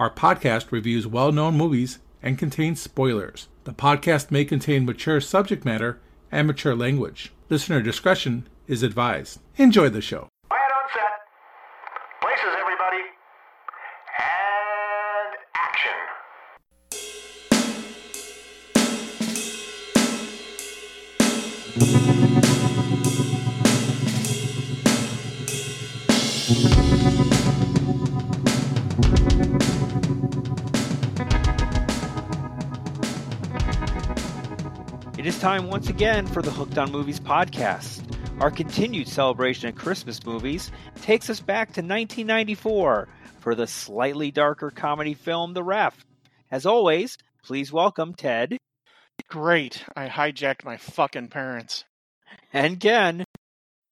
Our podcast reviews well known movies and contains spoilers. The podcast may contain mature subject matter and mature language. Listener discretion is advised. Enjoy the show. Time once again for the Hooked on Movies podcast. Our continued celebration of Christmas movies takes us back to 1994 for the slightly darker comedy film The Ref. As always, please welcome Ted Great. I hijacked my fucking parents. and Ken.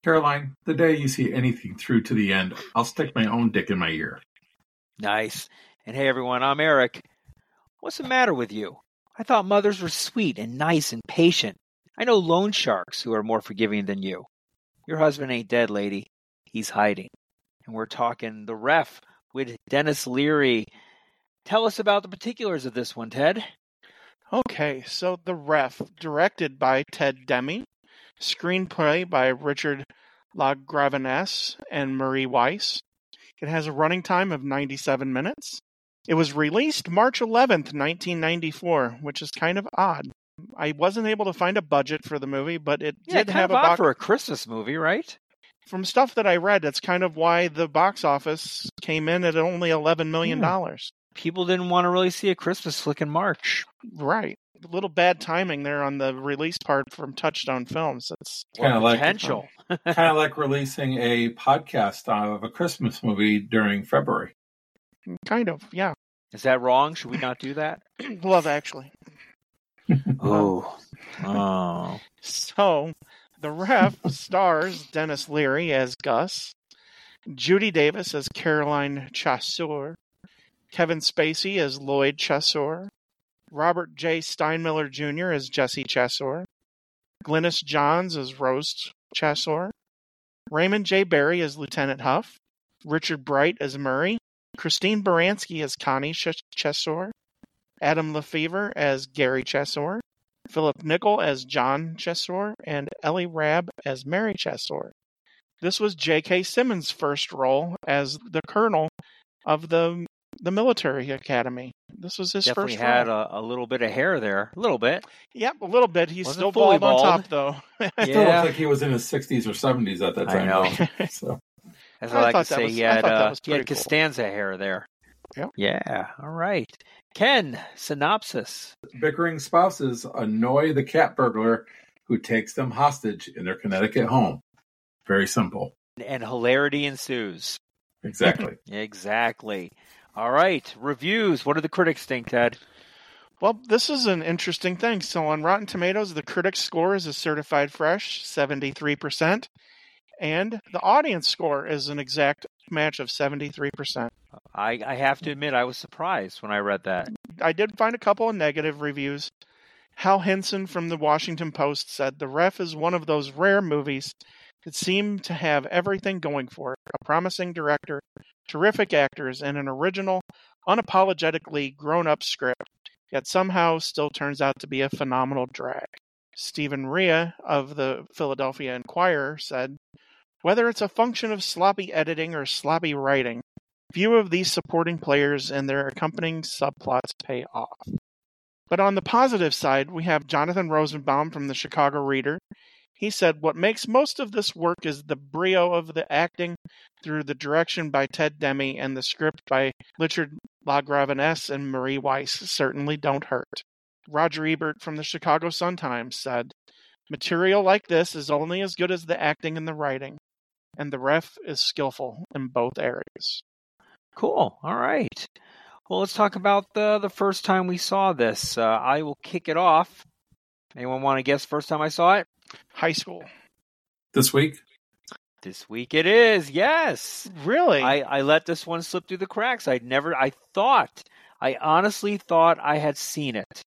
Caroline, the day you see anything through to the end, I'll stick my own dick in my ear. Nice. And hey everyone, I'm Eric. What's the matter with you? I thought mothers were sweet and nice and patient. I know loan sharks who are more forgiving than you. Your husband ain't dead, lady. He's hiding. And we're talking The Ref with Denis Leary. Tell us about the particulars of this one, Ted. Okay, so The Ref, directed by Ted Demme, screenplay by Richard LaGravenesse and Marie Weiss. It has a running time of 97 minutes. It was released March 11th, 1994, which is kind of odd. I wasn't able to find a budget for the movie, but it Yeah, did kind have of a odd box. for a Christmas movie, right? From stuff that I read, that's kind of why the box office came in at only $11 million. People didn't want to really see a Christmas flick in March. Right. A little bad timing there on the release part from Touchstone Films. It's Kind of like Potential. Um, kind of like releasing a podcast of a Christmas movie during February. kind of, yeah. Is that wrong? Should we not do that? Love Actually. Oh. Oh. So, the ref stars Denis Leary as Gus, Judy Davis as Caroline Chasseur, Kevin Spacey as Lloyd Chasseur, Robert J. Steinmiller Jr. as Jesse Chasseur, Glynis Johns as Rose Chasseur, Raymond J. Barry as Lieutenant Huff, Richard Bright as Murray, Christine Baranski as Connie Ch- Chasseur, Adam Lefevre as Gary Chasseur, Philip Nickel as John Chasseur, and Ellie Rabb as Mary Chasseur. This was J.K. Simmons' first role as the colonel of the the military academy. This was his Definitely first had role. a, a little bit of hair there. A little bit. Yep, a little bit. He's Wasn't still fully bald, on top, though. It still looks like he was in his 60s or 70s at that time. I know. though. so As I I, like to say, was- he had, thought that uh, he had pretty cool. Hair there. Yep. Yeah. All right. Ken, synopsis. bickering spouses annoy the cat burglar who takes them hostage in their Connecticut home. Very simple. And hilarity ensues. Exactly. Exactly. All right. Reviews. What do the critics think, Ted? Well, this is an interesting thing. So on Rotten Tomatoes, the critic score is a certified fresh, 73%, and the audience score is an exact match of 73%. I, I have to admit, I was surprised when I read that. I did find a couple of negative reviews. Hal Hinson from the Washington Post said the ref is one of those rare movies that seem to have everything going for it a promising director, terrific actors, and an original, unapologetically grown up script, yet somehow still turns out to be a phenomenal drag. Steven Rea of the Philadelphia Inquirer said, Whether it's a function of sloppy editing or sloppy writing, few of these supporting players and their accompanying subplots pay off. But on the positive side, we have Jonathan Rosenbaum from the Chicago Reader. He said, What makes most of this work is the brio of the acting through the direction by Ted Demme and the script by Richard LaGravenesse and Marie Weiss certainly don't hurt. Roger Ebert from the Chicago Sun-Times said, Material like this is only as good as the acting and the writing, and the ref is skillful in both areas. Cool. All right. Well, let's talk about the the first time we saw this. Uh, I will kick it off. Anyone want to guess first time I saw it? High school. this week, This week it is. Yes. Really? I, I let this one slip through the cracks. I'd never. I thought. I honestly thought I had seen it.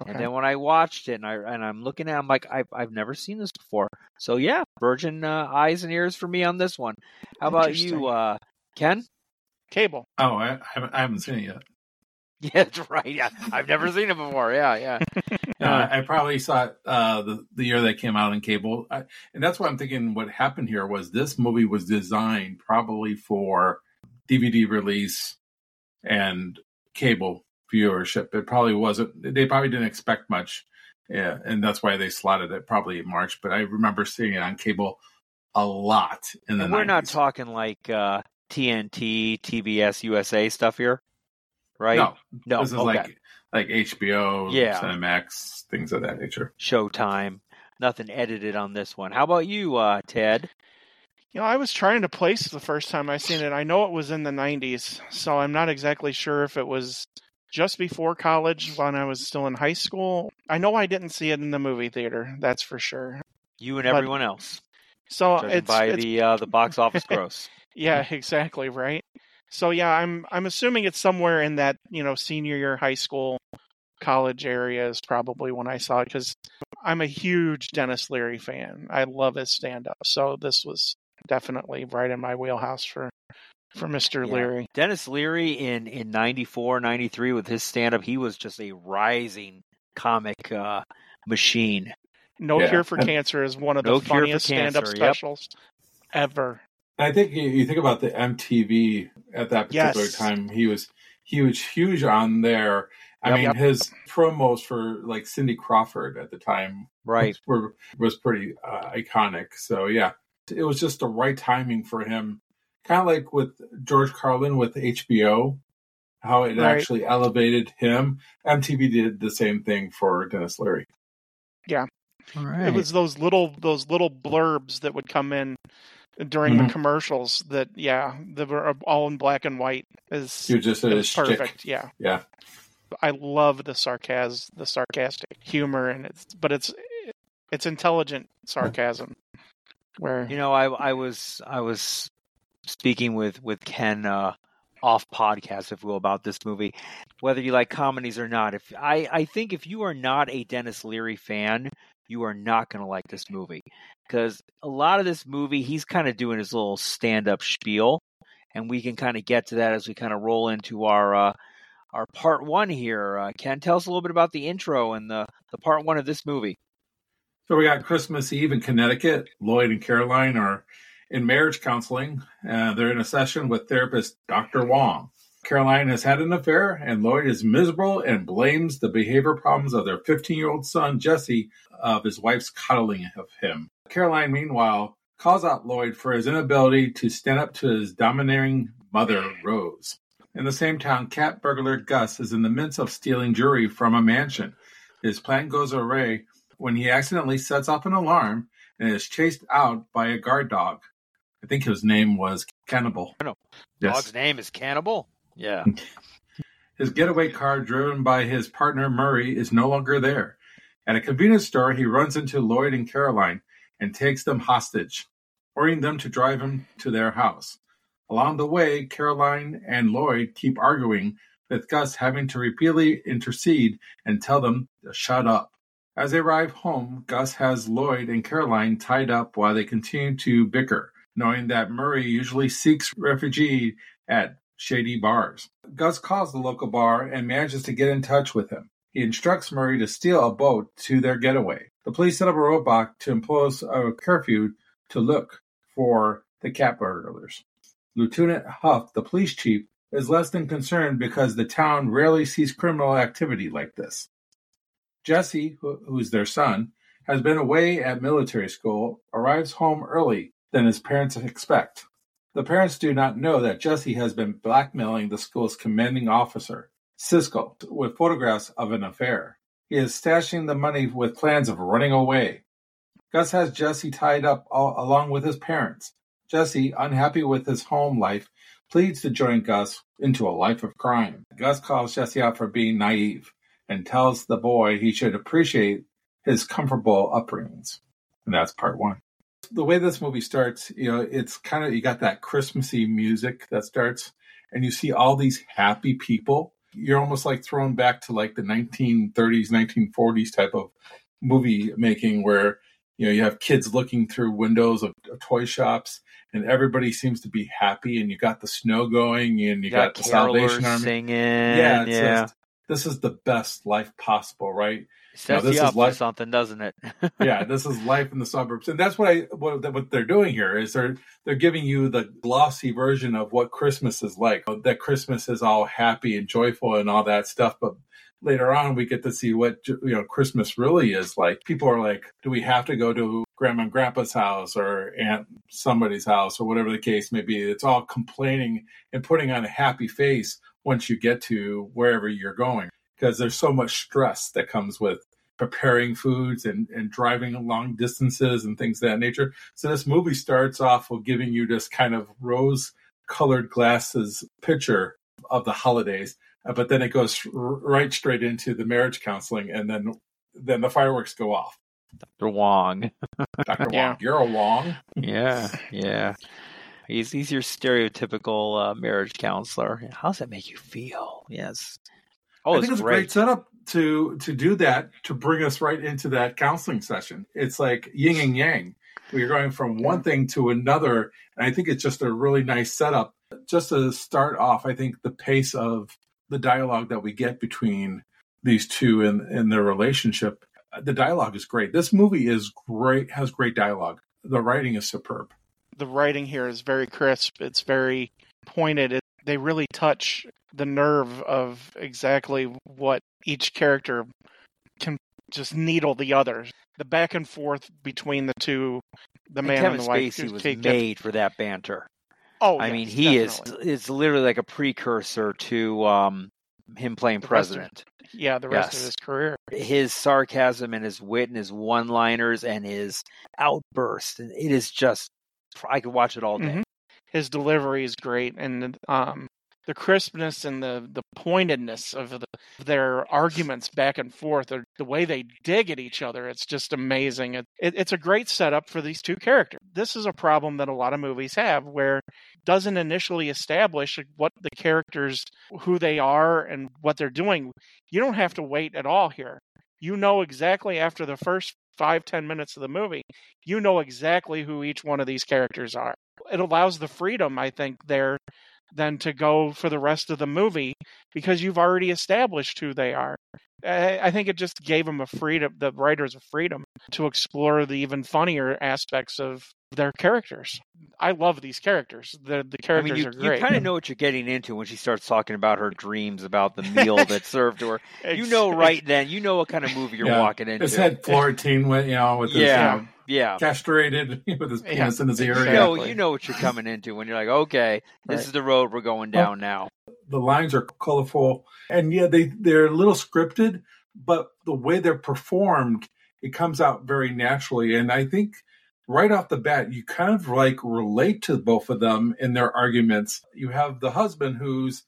Okay. And then when I watched it and I and I'm looking at, it, I'm like, I've I've never seen this before. So yeah, virgin uh, eyes and ears for me on this one. How about you, uh, Ken? Cable. Oh, I, I, haven't, I haven't seen it yet. Yeah, that's right. Yeah, I've never seen it before. Yeah, yeah. Yeah, Uh, I I probably saw it uh, the the year they came out on cable, I, and that's why I'm thinking what happened here was this movie was designed probably for DVD release and cable viewership. It probably wasn't. They probably didn't expect much, yeah, and that's why they slotted it probably in March. But I remember seeing it on cable a lot in the. And we're not talking like uh, TNT, TBS, USA stuff here, right? No, no. this is okay. like like HBO, Yeah. Cinemax, things of that nature. Showtime. Nothing edited on this one. How about you, uh, Ted? You know, I was trying to place the first time I seen it. I know it was in the 90s, so I'm not exactly sure if it was just before college when I was still in high school. I know I didn't see it in the movie theater, that's for sure. You and But- everyone else, So it's, by it's the uh, the box office gross. yeah, exactly, right? So yeah, I'm I'm assuming it's somewhere in that, you know, senior year high school college area is probably when I saw it cuz I'm a huge Denis Leary fan. I love his stand up. So this was definitely right in my wheelhouse for for Mr. Yeah. Leary. Denis Leary in in 94, 93 with his stand up, he was just a rising comic uh, machine. No Yeah. Cure for Cancer is one of the No Cure for funniest stand up Cancer, yep. specials ever. I think you, you think about the MTV at that particular Yes. time. He was he was huge on there. I Yep. mean, Yep. his promos for like Cindy Crawford at the time Right. were was pretty uh, iconic. So yeah, it was just the right timing for him. Kind of like with George Carlin with HBO, how it Right. actually elevated him. MTV did the same thing for Denis Leary. Yeah. All right. It was those little those little blurbs that would come in during Mhm. the commercials that yeah, that were all in black and white is He was just it a was shtick. perfect. Yeah. Yeah. I love the sarcasm, the sarcastic humor and it's but it's it's intelligent sarcasm where You know, I I was I was speaking with with Ken uh, off podcast, if you will, about this movie. Whether you like comedies or not, if I I think if you are not a Denis Leary fan, you are not going to like this movie because a lot of this movie he's kind of doing his little stand up spiel, and we can kind of get to that as we kind of roll into our. Uh, our part one here. Uh, Ken, tell us a little bit about the intro and the, the part one of this movie. So we got Christmas Eve in Connecticut. Lloyd and Caroline are in marriage counseling. Uh, they're in a session with therapist Dr. Wong. Caroline has had an affair, and Lloyd is miserable and blames the behavior problems of their 15 year old son, Jesse, of his wife's coddling of him. Caroline, meanwhile, calls out Lloyd for his inability to stand up to his domineering mother, Rose. In the same town, cat burglar Gus is in the midst of stealing jewelry from a mansion. His plan goes awry when he accidentally sets off an alarm and is chased out by a guard dog. I think his name was Cannibal. Know. Yes. Dog's name is Cannibal. Yeah. His getaway car, driven by his partner Murray, is no longer there. At a convenience store, he runs into Lloyd and Caroline and takes them hostage, ordering them to drive him to their house. Along the way, Caroline and Lloyd keep arguing, with Gus having to repeatedly intercede and tell them to shut up. As they arrive home, Gus has Lloyd and Caroline tied up while they continue to bicker, knowing that Murray usually seeks refuge at shady bars. Gus calls the local bar and manages to get in touch with him. He instructs Murray to steal a boat to their getaway. The police set up a roadblock to impose a curfew to look for the cat burglars. Lieutenant Huff, the police chief, is less than concerned because the town rarely sees criminal activity like this. Jesse, who's their son, has been away at military school, arrives home early than his parents expect. The parents do not know that Jesse has been blackmailing the school's commanding officer, Siskel, with photographs of an affair. He is stashing the money with plans of running away. Gus has Jesse tied up all, along with his parents. Jesse, unhappy with his home life, pleads to join Gus into a life of crime. Gus calls Jesse out for being naive and tells the boy he should appreciate his comfortable upbringings. And that's part one. The way this movie starts, you know, it's kind of, you got that Christmassy music that starts, and you see all these happy people. You're almost like thrown back to like the 1930s, 1940s type of movie making where You know, you have kids looking through windows of, of toy shops, and everybody seems to be happy. And you got the snow going, and you, got, the Salvation Army. singing. yeah, yeah. just- this is the best life possible, right? Sets this you is up life- something, doesn't it? yeah, this is life in the suburbs, and that's what I what, what they're doing here is they're they're giving you the glossy version of what Christmas is like. Uh, that Christmas is all happy and joyful and all that stuff, but later on we get to see what you know Christmas really is like. People are like, do we have to go to grandma and grandpa's house or aunt somebody's house or whatever the case may be? It's all complaining and putting on a happy face once you get to wherever you're going because there's so much stress that comes with preparing foods and, and driving long distances and things of that nature. So this movie starts off with giving you this kind of rose colored glasses picture of the holidays, uh, but then it goes right straight into the marriage counseling and then then the fireworks go off. Dr. Wong. Dr. Wong, Yeah. you're a Wong. Yeah, yeah. He's he's your stereotypical uh, marriage counselor. How does that make you feel? Yes. Oh, I think it's great. a great setup to to do that to bring us right into that counseling session. It's like yin and yang. We're going from one thing to another, and I think it's just a really nice setup. Just to start off, I think the pace of the dialogue that we get between these two in in their relationship, uh, the dialogue is great. This movie is great, has great dialogue. The writing is superb. the writing here is very crisp. It's very pointed. It, they really touch the nerve of exactly what each character can just needle the others. The back and forth between the two, the And man Kevin and the wife. Spacey was made for that banter. Oh, I yes, mean, he definitely. is is literally like a precursor to um, him playing The rest of- president. Yeah, the rest Yes. of his career. His sarcasm and his wit and his one-liners and his outbursts, and it is just I could watch it all day. Mhm. His delivery is great, and um, the crispness and the the pointedness of the, their arguments back and forth, or the way they dig at each other, it's just amazing. It, it, it's a great setup for these two characters. This is a problem that a lot of movies have, where doesn't initially establish what the characters, who they are, and what they're doing. You don't have to wait at all here. You know exactly after the first five ten minutes of the movie you know exactly who each one of these characters are. It allows the freedom, I think, there then to go for the rest of the movie because you've already established who they are. I think it just gave them a freedom, the writers a freedom to explore the even funnier aspects of their characters. I love these characters. The the I characters mean, you, are great. you kind of know what you're getting into when she starts talking about her dreams about the meal that's served to her. You know right then, you know what kind of movie you're Yeah. walking into. His head Florentine went, you know, with his Yeah. you know, yeah. castrated with his Yeah, penis in his ear. You know, you know what you're coming into when you're like, okay, this Right. is the road we're going down now. the lines are colorful and yeah they they're a little scripted but the way they're performed it comes out very naturally and i think right off the bat you kind of like relate to both of them in their arguments you have the husband who's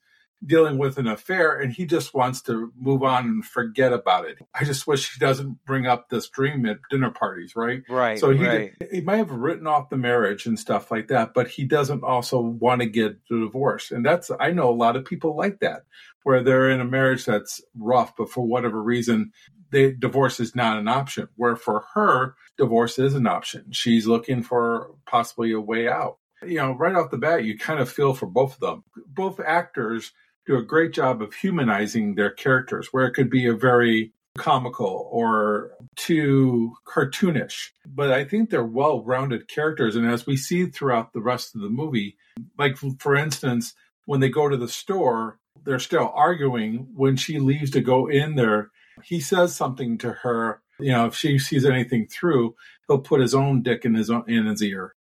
dealing with an affair and he just wants to move on and forget about it i just wish he doesn't bring up this dream at dinner parties right Right. so he right. he might have written off the marriage and stuff like that, but he doesn't also want to get a divorce. And that's I know a lot of people like that, where they're in a marriage that's rough, but for whatever reason, they divorce is not an option. Where for her, divorce is an option. She's looking for possibly a way out. You know, right off the bat, you kind of feel for both of them. Both actors do a great job of humanizing their characters, where it could be a very comical or too cartoonish. But I think they're well rounded characters. And as we see throughout the rest of the movie, like for instance, when they go to the store, they're still arguing. When she leaves to go in there, he says something to her. You know, if she sees anything through, he'll put his own dick in his own, in his ear.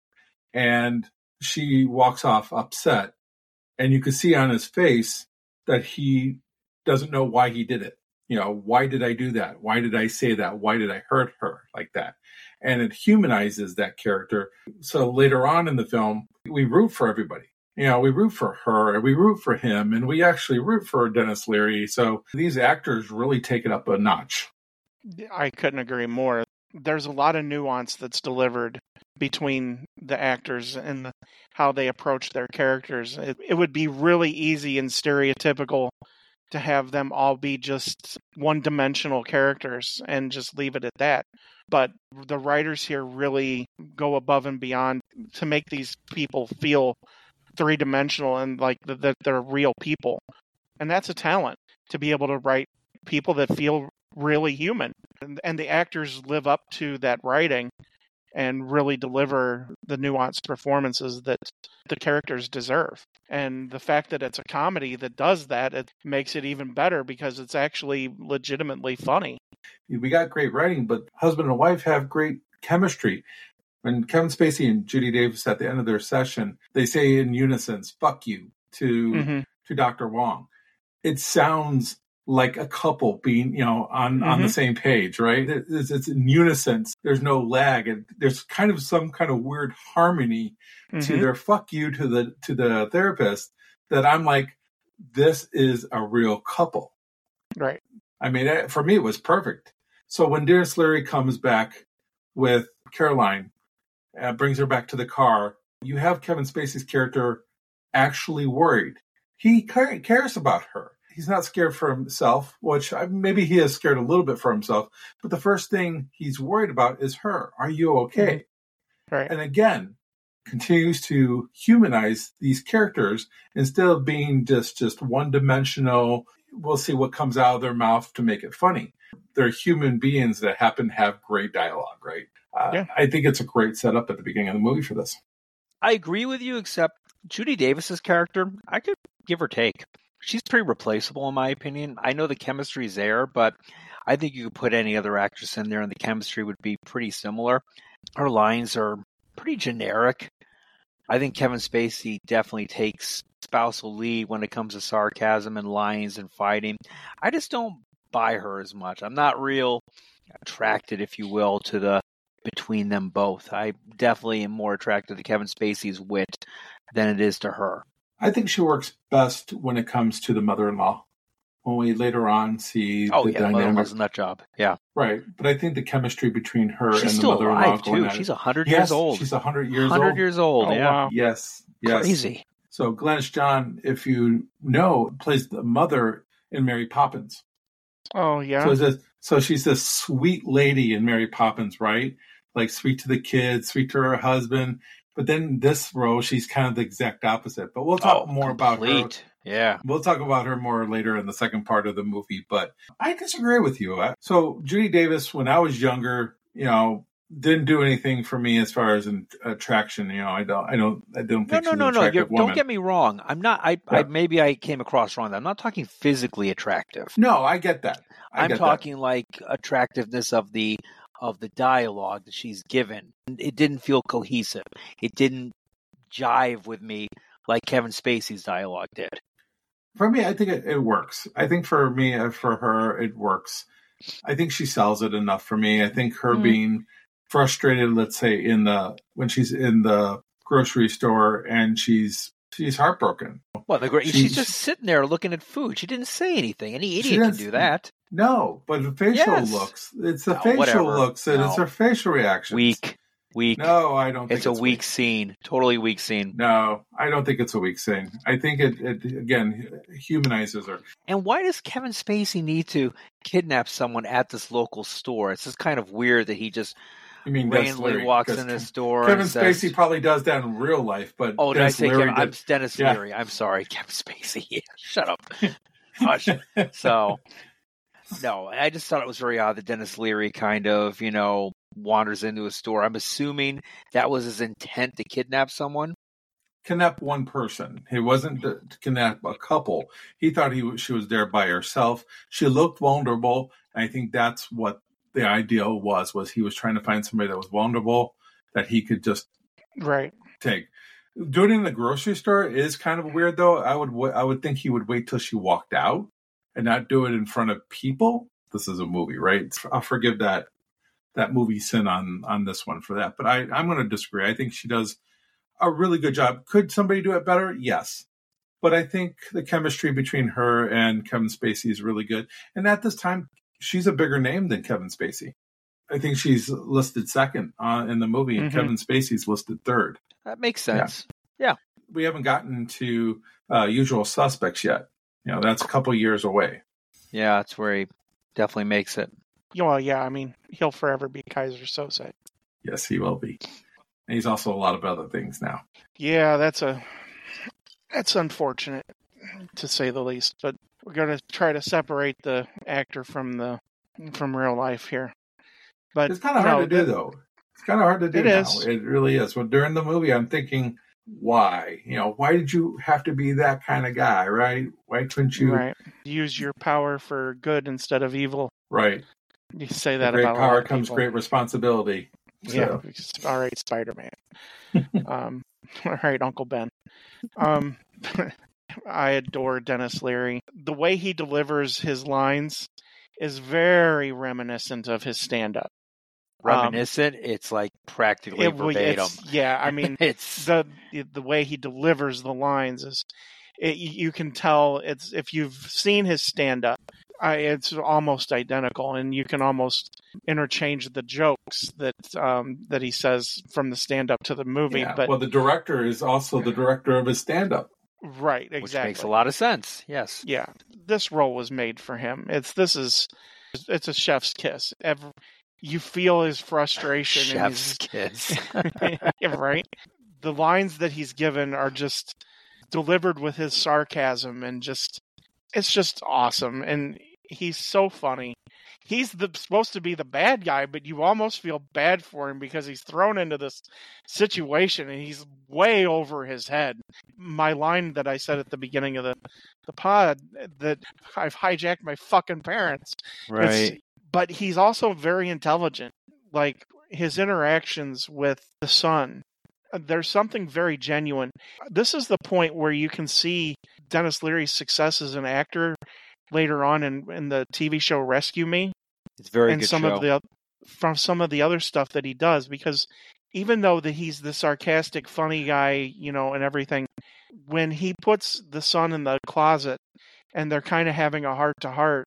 And she walks off upset. And you can see on his face that he doesn't know why he did it you know why did i do that why did i say that why did i hurt her like that and it humanizes that character so later on in the film we root for everybody you know we root for her and we root for him and we actually root for denis leary so these actors really take it up a notch I couldn't agree more. There's a lot of nuance that's delivered between the actors and how they approach their characters. It, it would be really easy and stereotypical to have them all be just one dimensional characters and just leave it at that. but the writers here really go above and beyond to make these people feel three dimensional and like that that they're real people. And that's a talent to be able to write people that feel really human. And, and the actors live up to that writing and really deliver the nuanced performances that the characters deserve. And the fact that it's a comedy that does that, it makes it even better because it's actually legitimately funny. We got great writing, but husband and wife have great chemistry. When Kevin Spacey and Judy Davis at the end of their session, they say in unison, fuck you to Mhm. to Dr. Wong. It sounds like a couple being, you know, on on the Mhm. same page, right? It's, it's in unison. There's no lag, and there's kind of some kind of weird harmony to Mhm. their "fuck you" to the to the therapist. That I'm like, this is a real couple. Right. I mean, eh, for me, it was perfect. So when Denis Leary comes back with Caroline, uh, brings her back to the car, you have Kevin Spacey's character actually worried. He cares about her. He's not scared for himself, which uh, maybe he is scared a little bit for himself. But the first thing he's worried about is her. Are you okay? Right. And again, continues to humanize these characters instead of being just just one dimensional. We'll see what comes out of their mouth to make it funny. They're human beings that happen to have great dialogue, right? Uh, Yeah. I think it's a great setup at the beginning of the movie for this. I agree with you, except Judy Davis's character, I could give or take. She's pretty replaceable in my opinion. I know the chemistry's there, but I think you could put any other actress in there and the chemistry would be pretty similar. Her lines are pretty generic. I think Kevin Spacey definitely takes spousal lead when it comes to sarcasm and lines and fighting. I just don't buy her as much. I'm not real attracted, if you will, to the between them both. I definitely am more attracted to Kevin Spacey's wit than it is to her. I think she works best when it comes to the mother-in-law. When we later on see Oh the yeah, Mother dynamic, was nut job. Yeah, right? But I think the chemistry between her she's and the mother-in-law alive going too. at it- She's hundred Yes, years old. She's hundred years hundred old. years old. Oh, yeah, wow. Yes, yes. crazy. So Glynis John, if you know, plays the mother in Mary Poppins. Oh yeah. So, it's this, so she's this sweet lady in Mary Poppins, right? Like sweet to the kids, sweet to her husband. But then this role, she's kind of the exact opposite. But we'll talk Oh, more about her. Yeah, We'll talk about her more later in the second part of the movie. But I disagree with you. So Judy Davis, when I was younger, you know, didn't do anything for me as far as an attraction. You know, I don't, I don't, I don't think no, no, no. woman. don't get me wrong. I'm not. I, I maybe I came across wrong. I'm not talking physically attractive. No, I get that. I I'm get that. talking like attractiveness of the of the dialogue that she's given. It didn't feel cohesive. It didn't jive with me like Kevin Spacey's dialogue did. For me, I think it, it works. I think for me, uh, for her, it works. I think she sells it enough for me. I think her Mhm. being frustrated, let's say, in the when she's in the grocery store and she's she's heartbroken. Well, the great, she's, She's- just sitting there looking at food. She didn't say anything. Any idiot can do that. No, but the facial Yes. looks. It's the No, facial whatever. looks and it's her facial reactions. Weak, weak. No, I don't. think it's a weak scene. Totally weak scene. No, I don't think it's a weak scene. I think it, it again humanizes her. And why does Kevin Spacey need to kidnap someone at this local store? It's just kind of weird that he just I mean, Denis Leary, walks in his store. Kevin and says, Spacey probably does that in real life, but Oh, did I say Leary Kevin? I'm Denis Yeah. Leary. I'm sorry, Kevin Spacey. Shut up. So, no, I just thought it was very odd that Denis Leary kind of, you know, wanders into a store. I'm assuming that was his intent to kidnap someone. kidnap one person. He wasn't to kidnap a couple. He thought he was, she was there by herself. She looked vulnerable. I think that's what the ideal was. Was he was trying to find somebody that was vulnerable that he could just right. take. Doing it in the grocery store is kind of weird, though. I would I would think he would wait till she walked out and not do it in front of people. This is a movie, right? I'll forgive that that movie sin on on this one for that. But I I'm going to disagree. I think she does a really good job. Could somebody do it better? Yes. But I think the chemistry between her and Kevin Spacey is really good. And at this time, she's a bigger name than Kevin Spacey. I think she's listed second uh, in the movie, and Mhm. Kevin Spacey's listed third. That makes sense. Yeah. sense. We haven't gotten to uh, Usual Suspects yet. You know, that's a couple years away. Yeah, that's where he definitely makes it. Yeah, well, yeah. I mean, he'll forever be Keyser Söze. Yes, he will be. And he's also a lot of other things now. Yeah, that's a that's unfortunate to say the least. But we're gonna try to separate the actor from the from real life here. But It's kind of you hard to do, though. It's kind of hard to do It now. is. It really is. Well, during the movie, I'm thinking, why? You know, why did you have to be that kind of guy, right? Why couldn't you? Right. Use your power for good instead of evil. Right. You say that great about a lot power comes people. great responsibility. Yeah. All right, Spider Man. um, all right, Uncle Ben. Um, I adore Denis Leary. The way he delivers his lines is very reminiscent of his stand up. Reminiscent. it's like practically verbatim. yeah, I mean, it's the the way he delivers the lines is it, you can tell it's if you've seen his stand up it's almost identical and you can almost interchange the jokes that um, that he says from the stand up to the movie yeah. but well, the director is also the director of his stand-up. Right exactly which makes a lot of sense. Yes. yeah this role was made for him it's this is it's a chef's kiss Every, you feel his frustration Chef's kiss. Right? The lines that he's given are just delivered with his sarcasm and just it's just awesome and he's so funny. He's the supposed to be the bad guy, but you almost feel bad for him because he's thrown into this situation and he's way over his head. My line that I said at the beginning of the the pod that I've hijacked my fucking parents it's- right. but he's also very intelligent. Like his interactions with the son, uh, there's something very genuine. This is the point where you can see Denis Leary's success as an actor later on in, in the TV show Rescue Me It's very and good some show. of the from some of the other stuff that he does because even though that he's the sarcastic funny guy you know and everything when he puts the son in the closet and they're kind of having a heart to heart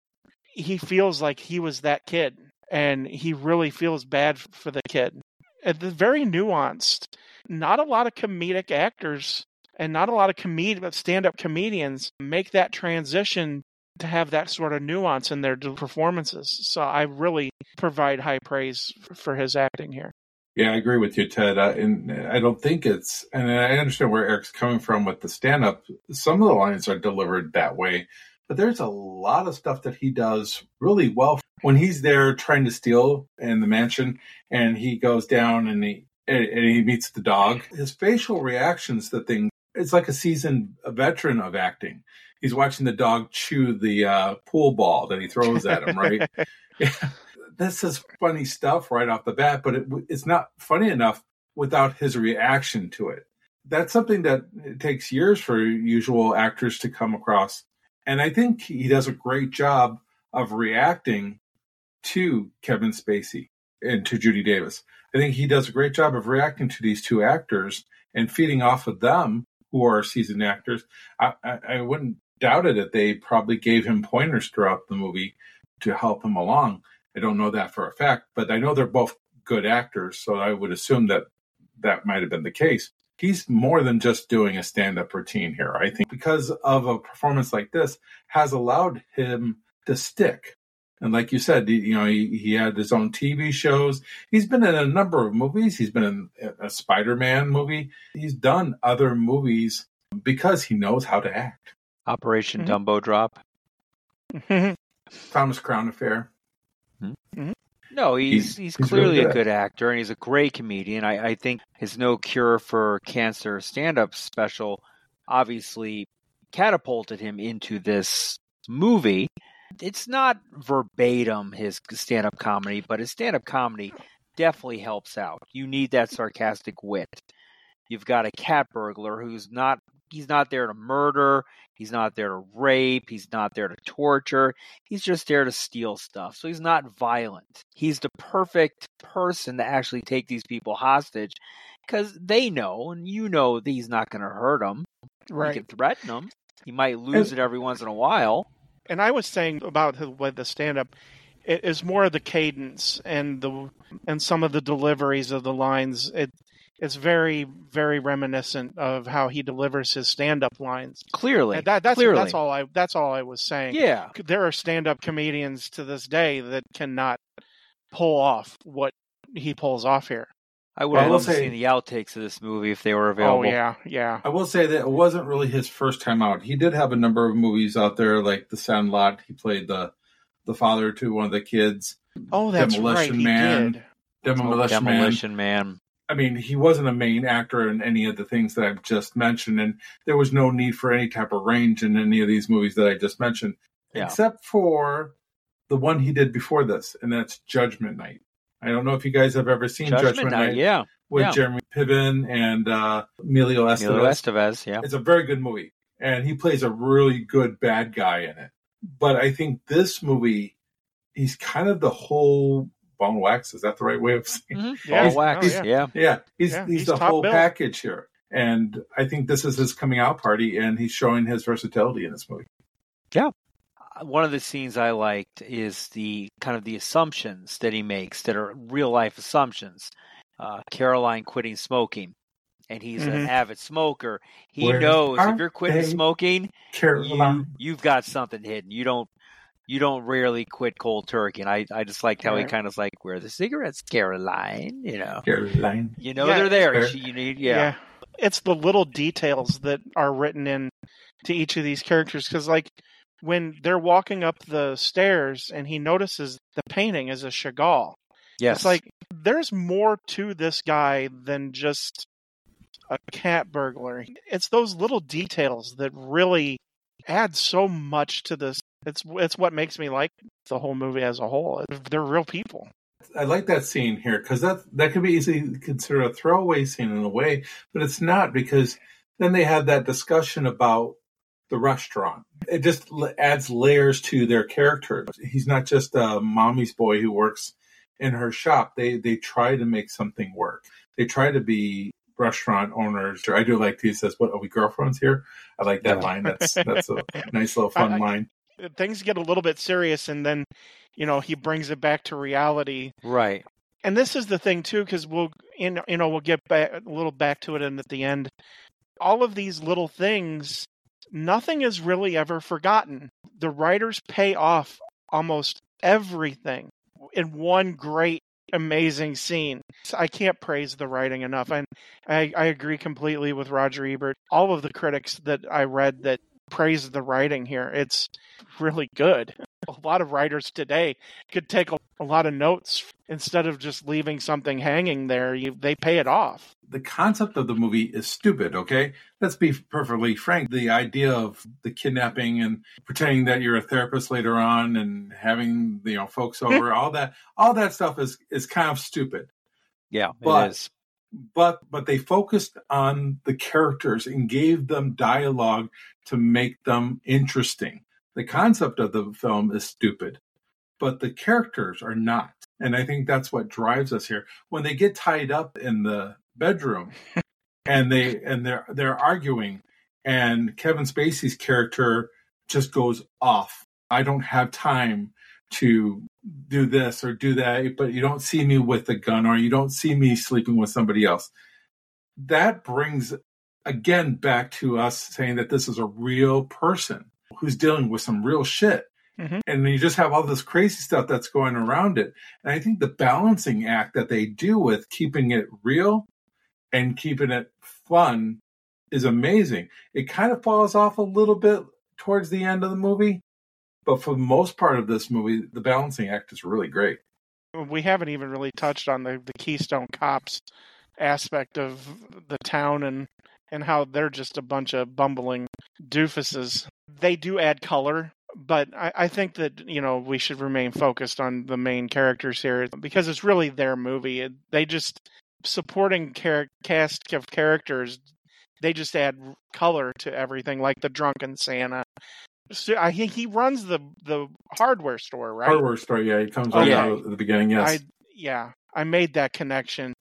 he feels like he was that kid and he really feels bad for the kid it's very nuanced not a lot of comedic actors and not a lot of comedic stand-up comedians make that transition to have that sort of nuance in their performances. So I really provide high praise for his acting here. Yeah, I agree with you, Ted. And I don't think it's, and I understand where Eric's coming from with the stand up. Some of the lines are delivered that way, but there's a lot of stuff that he does really well. When he's there trying to steal in the mansion and he goes down and he, and he meets the dog, his facial reactions to things, it's like a seasoned veteran of acting. He's watching the dog chew the uh, pool ball that he throws at him, right? Yeah. This is funny stuff right off the bat, but it, it's not funny enough without his reaction to it. That's something that it takes years for usual actors to come across. And I think he does a great job of reacting to Kevin Spacey and to Judy Davis. I think he does a great job of reacting to these two actors and feeding off of them, who are seasoned actors. I, I, I wouldn't doubt it they probably gave him pointers throughout the movie to help him along. I don't know that for a fact, but I know they're both good actors, so I would assume that that might have been the case. He's more than just doing a stand up routine here. I think because of a performance like this has allowed him to stick. And like you said, you know, he, he had his own TV shows. He's been in a number of movies. He's been in a Spider Man movie. He's done other movies because he knows how to act. Operation Mhm. Dumbo Drop. Mm-hmm. Thomas Crown Affair. Hmm? Mm-hmm. No, he's He's- he's, he's clearly really a good. good actor and he's a great comedian. I, I think his No Cure for Cancer stand up special obviously catapulted him into this movie. It's not verbatim his stand up comedy, but his stand up comedy definitely helps out. You need that sarcastic wit. You've got a cat burglar who's not he's not there to murder, he's not there to rape, he's not there to torture. He's just there to steal stuff. So he's not violent. He's the perfect person to actually take these people hostage because they know and you know that he's not going to hurt them. Right. can threaten them. He might lose it every once in a while. And I was saying about the, the stand up, it is more of the cadence and the and some of the deliveries of the lines. It it's very very reminiscent of how he delivers his stand-up lines. Clearly, And that, that's clearly. that's all I that's all I was saying. Yeah, There are stand-up comedians to this day that cannot pull off what he pulls off here. I would Well, have I will loved to say- see the outtakes of this movie if they were oh, available. Oh yeah, yeah. I will say that it wasn't really his first time out. He did have a number of movies out there, like The Sandlot. He played the the father to one of the kids. Oh, that's Demolition right. He Man. did. Demolition, Man. Demolition Man. I mean, he wasn't a main actor in any of the things that I've just mentioned, and there was no need for any type of range in any of these movies that I just mentioned, Yeah. except for the one he did before this, and that's Judgment Night. I don't know if you guys have ever seen Judgment, Judgment, Night. Night Yeah, with yeah. Jeremy Piven and uh, Emilio Estevez. Emilio Estevez. Yeah, It's a very good movie, and he plays a really good bad guy in it. But I think this movie, he's kind of the whole bone wax. Is that the right way of saying? mm-hmm. Yeah. Ball wax. Oh, yeah. yeah. Yeah, he's Yeah, he's, he's the whole bill. package here, and I think this is his coming out party, and he's showing his versatility in this movie. Yeah. One of the scenes I liked is the kind of the assumptions that he makes that are real life assumptions. Uh, Caroline quitting smoking, and he's an Mhm. avid smoker. He Where knows if you're quitting smoking, you, Caroline, you've got something hidden. You don't you don't rarely quit cold turkey. And I, I just liked how he kind of like, where are the cigarettes, Caroline? You know, Caroline. you know Yeah, they're there. fair. She, you need, yeah. It's the little details that are written in to each of these characters because, like, when they're walking up the stairs and he notices the painting is a Chagall, yes, it's like there's more to this guy than just a cat burglar. It's those little details that really add so much to this. It's it's what makes me like the whole movie as a whole. They're real people. I like that scene here because that that could be easily considered a throwaway scene in a way, but it's not because then they have that discussion about the restaurant. It just adds layers to their character. He's not just a mommy's boy who works in her shop. They they try to make something work. They try to be restaurant owners. I do like he says, "What are we girlfriends here?" I like that Yeah. line. That's that's a nice little fun I- I- line. Uh, things get a little bit serious, and then you know he brings it back to reality. right. And this is the thing too, because we'll in you know we'll get back a little back to it, and at the end, all of these little things, nothing is really ever forgotten. The writers pay off almost everything in one great amazing scene. I can't praise the writing enough. And I, I agree completely with Roger Ebert. All of the critics that I read that praise the writing here, it's really good. A lot of writers today could take a, a lot of notes instead of just leaving something hanging there. You, they pay it off. the concept of the movie is stupid, okay? Let's be perfectly frank. The idea of the kidnapping and pretending that you're a therapist later on and having, you know, folks over, all that all that stuff is is kind of stupid. Yeah, But- it is. But but they focused on the characters and gave them dialogue to make them interesting. The concept of the film is stupid, but the characters are not. And I think that's what drives us here. When they get tied up in the bedroom and they and they're they're arguing and Kevin Spacey's character just goes off. I don't have time to do this or do that, but you don't see me with a gun or you don't see me sleeping with somebody else. That brings again back to us saying that this is a real person who's dealing with some real shit. Mhm. And you just have all this crazy stuff that's going around it. And I think the balancing act that they do with keeping it real and keeping it fun is amazing. It kind of falls off a little bit towards the end of the movie, but for the most part of this movie, the balancing act is really great. We haven't even really touched on the, the Keystone Cops aspect of the town and and how they're just a bunch of bumbling doofuses. They do add color, but I, I think that you know we should remain focused on the main characters here because it's really their movie. They just supporting char- cast of characters. They just add color to everything, like the drunken Santa. So I think he runs the the hardware store, right? Hardware store, yeah, He comes Oh, right yeah. out at the beginning, yes. I yeah, I made that connection.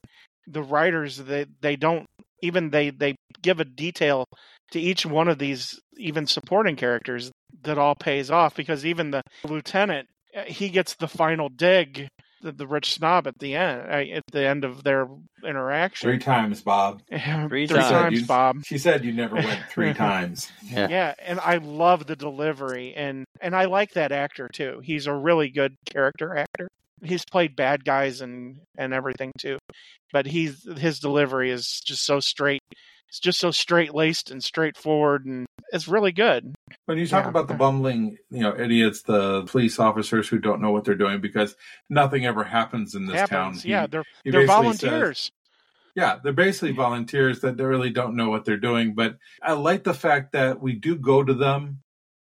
The writers they they don't even they they give a detail to each one of these even supporting characters that all pays off because even the lieutenant uh, he gets the final dig the, the rich snob at the end uh, at the end of their interaction. Three times, Bob. Three Three times. times, You- Bob. She said you never went three times. Yeah. Yeah, and I love the delivery, and and I like that actor too. He's a really good character actor. He's played bad guys and and everything too, but he's his delivery is just so straight. It's just so straight laced and straightforward, and it's really good. When you talk Yeah. about the bumbling, you know, idiots, the police officers who don't know what they're doing because nothing ever happens in this Happens, town. yeah. He- They're he they're basically says- volunteers. yeah, they're basically volunteers that they really don't know what they're doing. But I like the fact that we do go to them,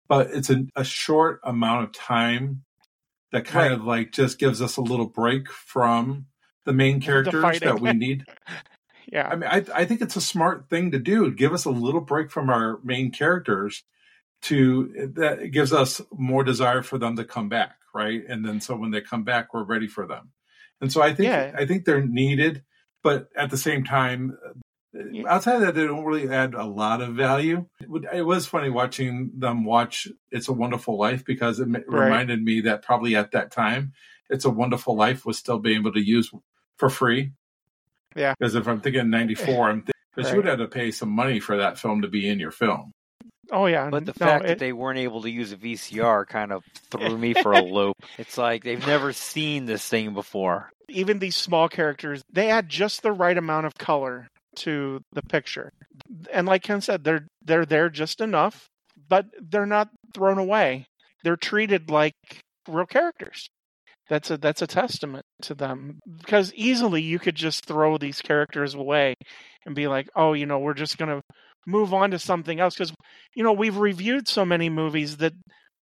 but it's a, a short amount of time that kind Right. of like just gives us a little break from the main characters fighting. that we need. Yeah, I mean, I, I think it's a smart thing to do. Give us a little break from our main characters to that gives us more desire for them to come back, right? And then so when they come back, we're ready for them. And so I think Yeah. I think they're needed, but at the same time, outside of that, they don't really add a lot of value. It, was funny watching them watch "It's a Wonderful Life" because it Right. reminded me that probably at that time, "It's a Wonderful Life" was still being able to use for free. Yeah. because if I'm thinking '94, I'm thinking because you would have to pay some money for that film to be in your film. oh yeah. But the No, fact it- that they weren't able to use a VCR kind of threw me for a loop. It's like they've never seen this thing before. even these small characters, they add just the right amount of color to the picture. And like Ken said, they're they're there just enough, but they're not thrown away. They're treated like real characters. That's a that's a testament to them because easily you could just throw these characters away and be like, "Oh, you know, we're just going to move on to something else because you know, we've reviewed so many movies that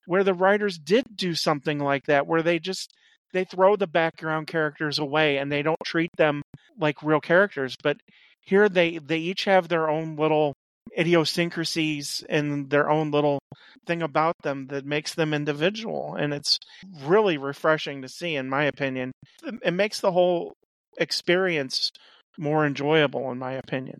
where the writers did do something like that where they just they throw the background characters away and they don't treat them like real characters but here they they each have their own little idiosyncrasies and their own little thing about them that makes them individual and it's really refreshing to see in my opinion it makes the whole experience more enjoyable in my opinion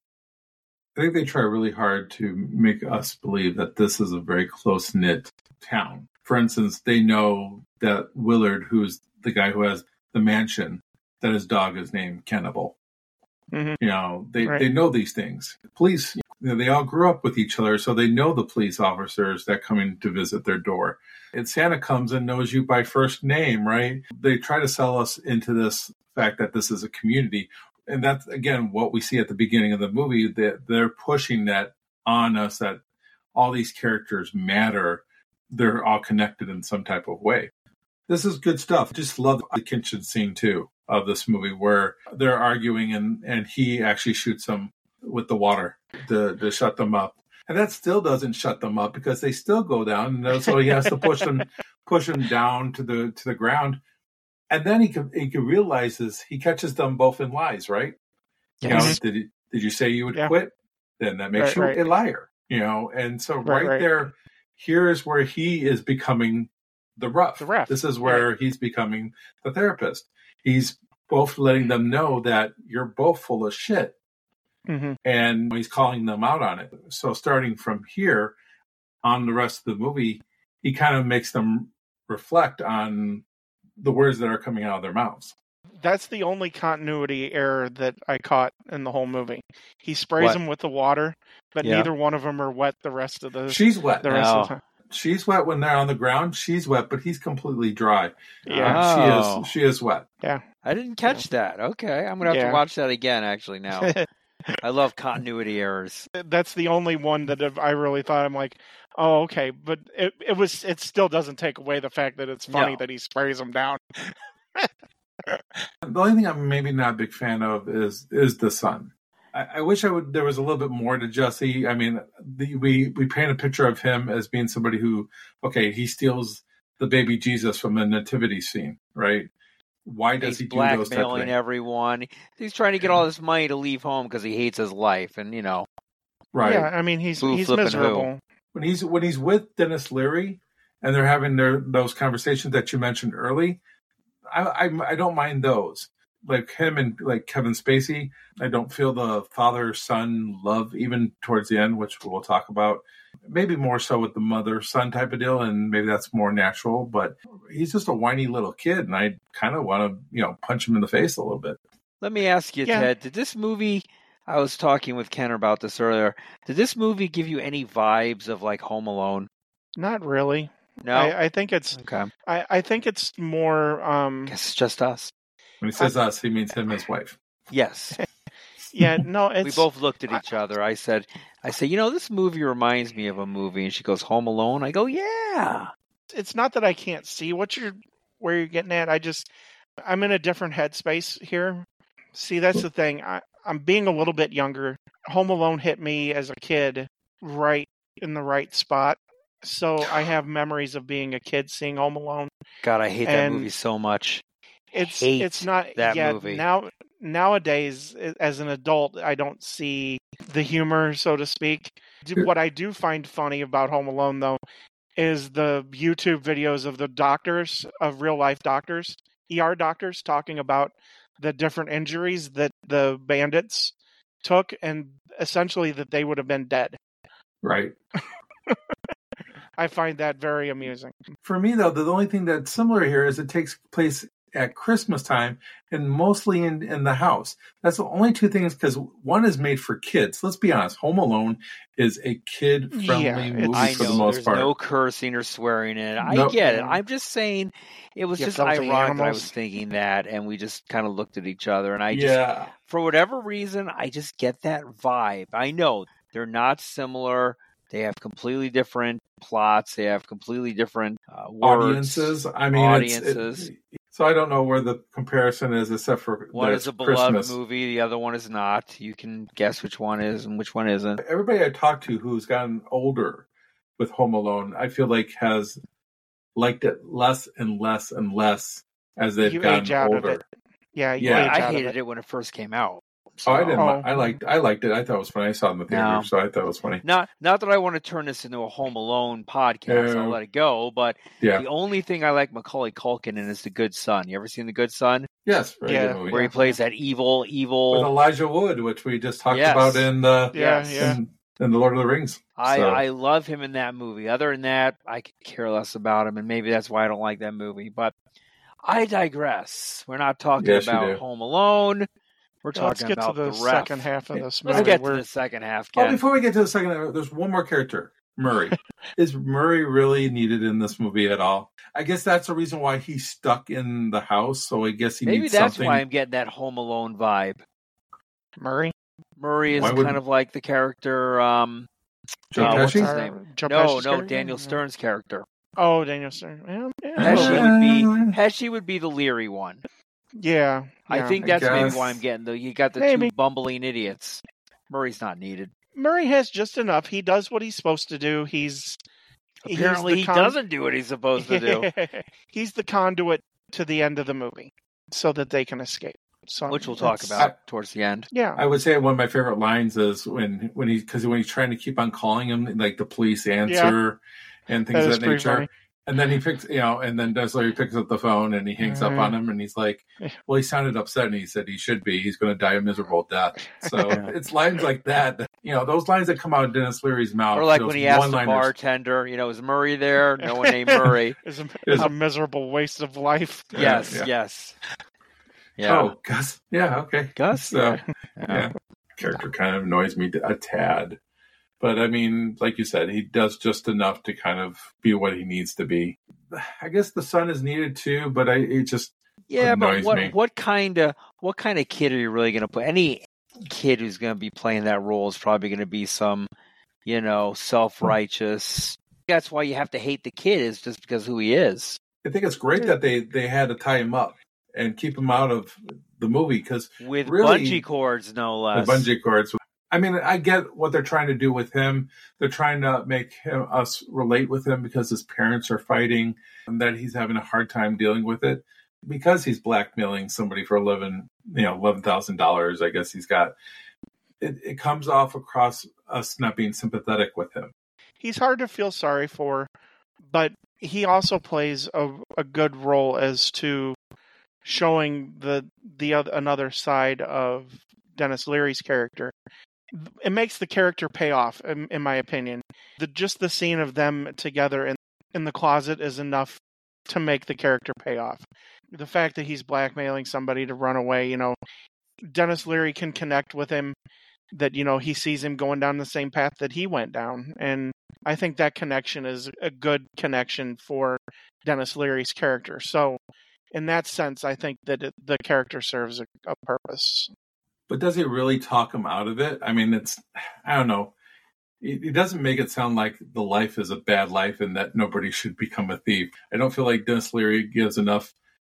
I think they try really hard to make us believe that this is a very close knit town. For instance, they know that Willard, who's the guy who has the mansion, that his dog is named Cannibal. Mhm. You know, they, Right. they know these things. Police, you know, they all grew up with each other, so they know the police officers that come in to visit their door. And Santa comes and knows you by first name, right? They try to sell us into this fact that this is a community and that's again what we see at the beginning of the movie that they're pushing that on us that all these characters matter they're all connected in some type of way this is good stuff just love the kitchen scene too of this movie where they're arguing and and he actually shoots them with the water to, to shut them up and that still doesn't shut them up because they still go down and so he has to push them push them down to the to the ground and then he could, he could realizes he catches them both in lies, right? You know, did he, did you say you would Yeah. quit? Then that makes Right, you right. a liar, you know. And so Right, right, right. there, here is where he is becoming the rough. The ref, This is where he's becoming the therapist. He's both letting them know that you're both full of shit, hmm and he's calling them out on it. So starting from here on the rest of the movie, he kind of makes them reflect on the words that are coming out of their mouths. That's the only continuity error that I caught in the whole movie. He sprays What? them with the water, but Yeah. neither one of them are wet the rest of the She's wet. the rest of the time. She's wet when they're on the ground. She's wet, but he's completely dry. Yeah. Oh. She is. She is wet. Yeah, I didn't catch that. Okay, I'm gonna have Yeah. to watch that again. Actually, now I love continuity errors. That's the only one that I've- really thought I'm like, oh okay, but it it was it still doesn't take away the fact that it's funny No. that he sprays them down. The only thing I'm maybe not a big fan of is is the son. I, I wish I would. There was a little bit more to Jesse. I mean, the, we we paint a picture of him as being somebody who, okay, he steals the baby Jesus from the nativity scene, right? Why does He's he do those type of blackmailing everyone. He's trying to get all this money to leave home because he hates his life, and you know, Right. Yeah, I mean he's Who he's flipping who? miserable. when he's when he's with Denis Leary and they're having their those conversations that you mentioned early, I I, I don't mind those. Like him and like Kevin Spacey, I don't feel the father son love even towards the end, which we'll talk about. maybe more so with the mother son type of deal, and maybe that's more natural. But he's just a whiny little kid, and I kind of want to, you know, punch him in the face a little bit. Let me ask you, Yeah. Ted, did this movie I was talking with Ken about this earlier. Did this movie give you any vibes of like Home Alone? Not really. No. I, I think it's okay. I, I think it's more um Guess it's just us. When he says us, he means him and his wife. Yes. yeah, no, it's we both looked at each other. I said I said, you know, this movie reminds me of a movie and she goes, Home Alone? I go, Yeah. it's not that I can't see what you're where you're getting at. I just I'm in a different headspace here. See, that's the thing. I, I'm being a little bit younger. Home Alone hit me as a kid right in the right spot. So I have memories of being a kid seeing Home Alone. God, I hate that movie so much. It's Hate it's not that yeah, movie. Now nowadays as an adult I don't see the humor so to speak. What I do find funny about Home Alone though is the YouTube videos of the doctors of real life doctors, ER doctors talking about the different injuries that the bandits took and essentially that they would have been dead. Right. I find that very amusing. For me, though, the only thing that's similar here is it takes place at Christmas time and mostly in, in the house. That's the only two things because one is made for kids. Let's be honest. Home Alone is a kid friendly Yeah, it's- movie I for know the most there's part. no cursing or swearing in it. I get it. I'm just saying it was You just felt ironic that I was thinking that and we just kind of looked at each other and I just yeah. for whatever reason, I just get that vibe. I know they're not similar. They have completely different plots. They have completely different uh, words. audiences. I mean, it's- it- Audiences. So I don't know where the comparison is, except for One that is a beloved Christmas. movie. The other one is not. You can guess which one is and which one isn't. Everybody I talked to who's gotten older with Home Alone, I feel like has liked it less and less and less as they've You gotten age out older. of it. Yeah, you Yeah, age I out of hated it when it first came out. Oh, I didn't. Oh. I liked. I liked it. I thought it was funny. I saw it in the theater, No. so I thought it was funny. Not not that I want to turn this into a Home Alone podcast. Yeah. I'll let it go. But Yeah. the only thing I like Macaulay Culkin in is The Good Son. You ever seen The Good Son? Yes. Yeah. Where he plays that evil, with evil. Elijah Wood, which we just talked Yes. about in the Yeah, Yes. yeah. in, in the Lord of the Rings. I, So- I love him in that movie. Other than that, I could care less about him, and maybe that's why I don't like that movie. But I digress. We're not talking Yes, about. Home Alone. We're Well, let's talking get to about the, the, second half of this movie. Let's get We're- the second half, Oh, before we get to the second, half, there's one more character, Murray. Is Murray really needed in this movie at all? I guess that's the reason why he's stuck in the house. So I guess he maybe needs that's something. why I'm getting that Home Alone vibe. Murray. Murray is Why kind of like the character. Um, Joe uh, what's his name? Joe no, Pesci's no, character? Daniel Stern's character. Oh, Daniel Stern. Yeah, yeah, Uh, Pesci Uh, would be Pesci would be the leery one. Yeah, I yeah. think I that's maybe why I'm getting though. You got the Maybe. two bumbling idiots. Murray's not needed. Murray has just enough. He does what he's supposed to do. He's he's Apparently, he doesn't do what he's supposed to do, he's the conduit to the end of the movie, so that they can escape. So which we'll talk it's- about towards the end. Yeah, I would say one of my favorite lines is when when he because when he's trying to keep on calling him, like the police answer and things That of that nature. funny. And then he picks, you know, and then Desler picks up the phone and he hangs up on mm. him and he's like, "Well, he sounded upset and he said he should be. He's going to die a miserable death." So Yeah. it's lines like that, that, you know, those lines that come out of Denis Leary's mouth, Or like when he asked the one-liners. bartender, you know, is Murray there? No one named Murray. It's a, Is- a miserable waste of life. Yes, yeah. yes. Oh, yeah. Oh, Gus. Yeah, okay. Gus? So Yeah. yeah, character kind of annoys me a tad. But I mean, like you said, he does just enough to kind of be what he needs to be. I guess the son is needed too, but I it just Yeah, but what me. what kind of what kind of kid are you really going to put? Any kid who's going to be playing that role is probably going to be some, you know, self righteous. That's why you have to hate the kid is just because who he is. I think it's great that they they had to tie him up and keep him out of the movie because With Really- bungee cords, no the less. bungee cords. I mean, I get what they're trying to do with him. They're trying to make him, us relate with him because his parents are fighting and that he's having a hard time dealing with it because he's blackmailing somebody for eleven, you know, eleven thousand dollars. I guess he's got. It, it comes off across us not being sympathetic with him. He's hard to feel sorry for, but he also plays a, a good role as to showing the the other, another side of Denis Leary's character it makes the character pay off, in, in my opinion. The, just the scene of them together in, in the closet is enough to make the character pay off. The fact that he's blackmailing somebody to run away, you know, Denis Leary can connect with him that you know he sees him going down the same path that he went down and i think that connection is a good connection for denis leary's character so in that sense i think that it, the character serves a, a purpose But does he really talk him out of it? I mean, it's I don't know. It, it doesn't make it sound like the life is a bad life and that nobody should become a thief. I don't feel like Denis Leary gives enough